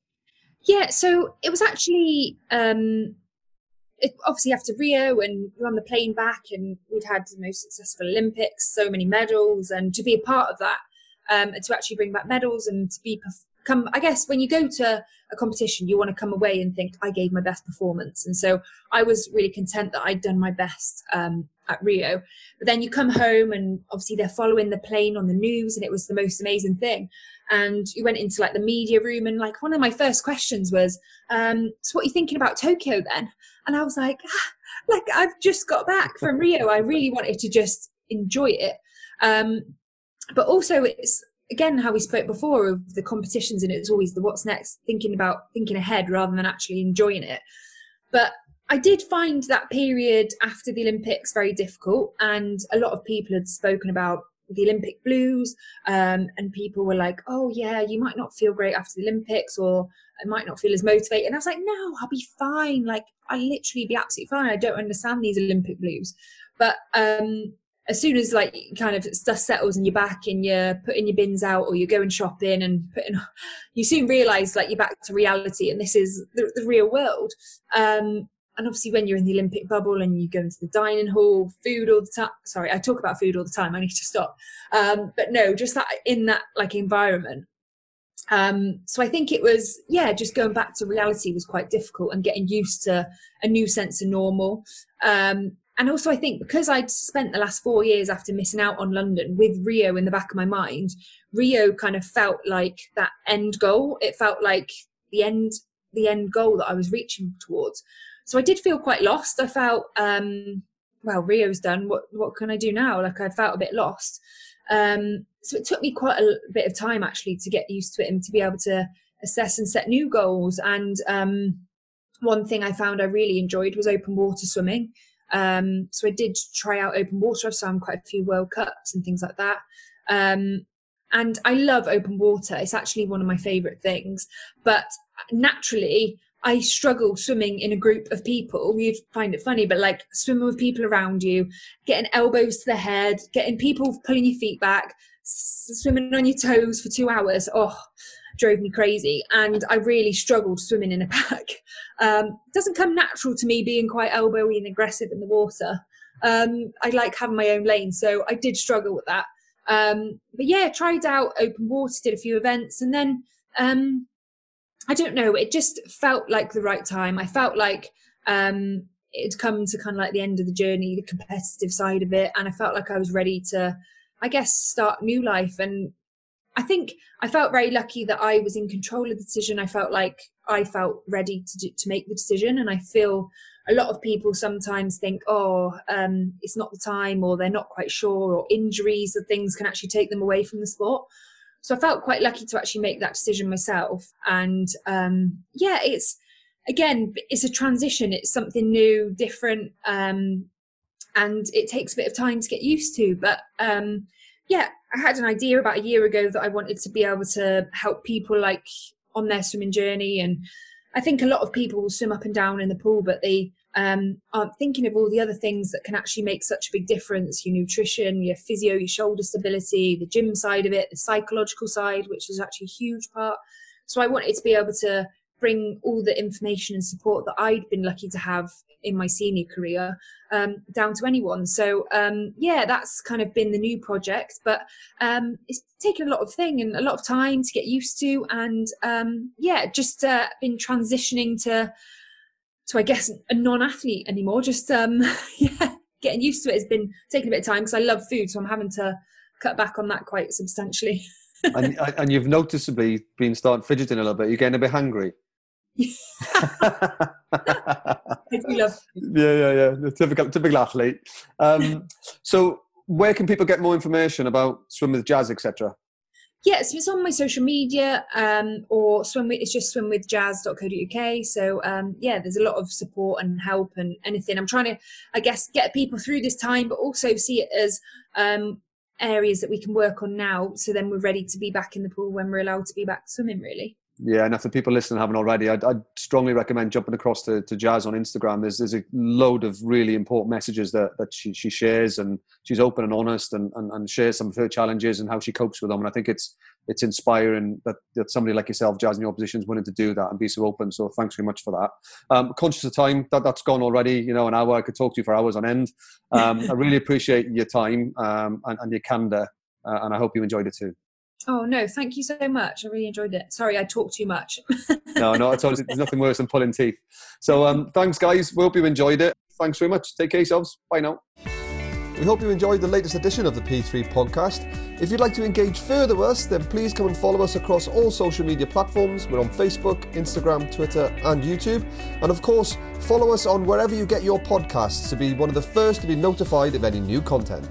Yeah. So it was actually um, it, obviously after Rio and we are on the plane back and we'd had the most successful Olympics, so many medals, and to be a part of that, um, and to actually bring back medals and to be come i guess when you go to a competition you want to come away and think i gave my best performance. And so i was really content that i'd done my best um, at rio. But then you come home and obviously they're following the plane on the news and it was the most amazing thing. And you went into like the media room and like one of my first questions was um, so what are you thinking about tokyo then? And i was like ah, like i've just got back from rio. I really wanted to just enjoy it. Um, but also it's again how we spoke before of the competitions and it's always the what's next thinking about thinking ahead rather than actually enjoying it. But i did find that period after the olympics very difficult and a lot of people had spoken about the olympic blues um, and people were like oh yeah you might not feel great after the olympics or i might not feel as motivated and i was like no i'll be fine. Like i literally be absolutely fine. I don't understand these olympic blues. But um, as soon as like kind of stuff settles and you're back and you're putting your bins out or you're going shopping and putting you soon realize like you're back to reality and this is the, the real world. Um, and obviously when you're in the olympic bubble and you go into the dining hall food all the time sorry i talk about food all the time i need to stop. Um, but no just that in that like environment. Um, so i think it was yeah just going back to reality was quite difficult and getting used to a new sense of normal. Um, and also I think because I'd spent the last four years after missing out on London with Rio in the back of my mind, Rio kind of felt like that end goal. It felt like the end the end goal that I was reaching towards. So I did feel quite lost. I felt um well, Rio's done. What what can I do now? Like I felt a bit lost. Um so it took me quite a bit of time actually to get used to it and to be able to assess and set new goals. And um one thing I found I really enjoyed was open water swimming. Um, so I did try out open water. I've swum quite a few World Cups and things like that. Um, and I love open water. It's actually one of my favourite things. But naturally, I struggle swimming in a group of people. You'd find it funny, but like swimming with people around you, getting elbows to the head, getting people pulling your feet back, swimming on your toes for two hours. Oh, drove me crazy. And I really struggled swimming in a pack. Um, doesn't come natural to me being quite elbowy and aggressive in the water. Um, I like having my own lane, so I did struggle with that. Um, but yeah, tried out open water, did a few events, and then um, I don't know, it just felt like the right time. I felt like um, it'd come to kind of like the end of the journey, the competitive side of it, and I felt like I was ready to, I guess, start new life. And I think I felt very lucky that I was in control of the decision. I felt like I felt ready to do, to make the decision, and I feel a lot of people sometimes think, oh, um, it's not the time, or they're not quite sure, or injuries or things can actually take them away from the sport. So I felt quite lucky to actually make that decision myself, and um, yeah, it's again, it's a transition. It's something new, different, um, and it takes a bit of time to get used to, but um, yeah, I had an idea about a year ago that I wanted to be able to help people like on their swimming journey. And I think a lot of people will swim up and down in the pool, but they um, aren't thinking of all the other things that can actually make such a big difference your nutrition, your physio, your shoulder stability, the gym side of it, the psychological side, which is actually a huge part. So I wanted to be able to bring all the information and support that I'd been lucky to have in my senior career um, down to anyone. So um, yeah, that's kind of been the new project, but um, it's taken a lot of thing and a lot of time to get used to, and um, yeah, just uh, been transitioning to to I guess a non-athlete anymore. Just um, yeah, getting used to it has been taking a bit of time because I love food, so I'm having to cut back on that quite substantially. and, and you've noticeably been starting fidgeting a little bit. You're getting a bit hungry. I do love. Yeah, yeah, yeah. Typical, typical athlete. Um, so, where can people get more information about swim with jazz, etc.? Yeah, so it's on my social media um, or swim with, it's just swimwithjazz.co.uk. So um, yeah, there's a lot of support and help and anything. I'm trying to, I guess, get people through this time, but also see it as um, areas that we can work on now. So then we're ready to be back in the pool when we're allowed to be back swimming, really. Yeah, and if the people listening haven't already, I'd, I'd, strongly recommend jumping across to, to Jazz on Instagram. There's there's a load of really important messages that, that she, she shares, and she's open and honest, and, and, and shares some of her challenges and how she copes with them. And I think it's it's inspiring that, that somebody like yourself, Jazz, in your position, is willing to do that and be so open. So thanks very much for that. Um, conscious of time, that that's gone already. You know, an hour I could talk to you for hours on end. Um, I really appreciate your time um, and, and your candor, uh, and I hope you enjoyed it too. Oh no, thank you so much. I really enjoyed it. Sorry, I talked too much. no, no, it's always, there's nothing worse than pulling teeth. So um, thanks, guys. We hope you enjoyed it. Thanks very much. Take care yourselves. Bye now. We hope you enjoyed the latest edition of the P3 podcast. If you'd like to engage further with us, then please come and follow us across all social media platforms. We're on Facebook, Instagram, Twitter, and YouTube. And of course, follow us on wherever you get your podcasts to be one of the first to be notified of any new content.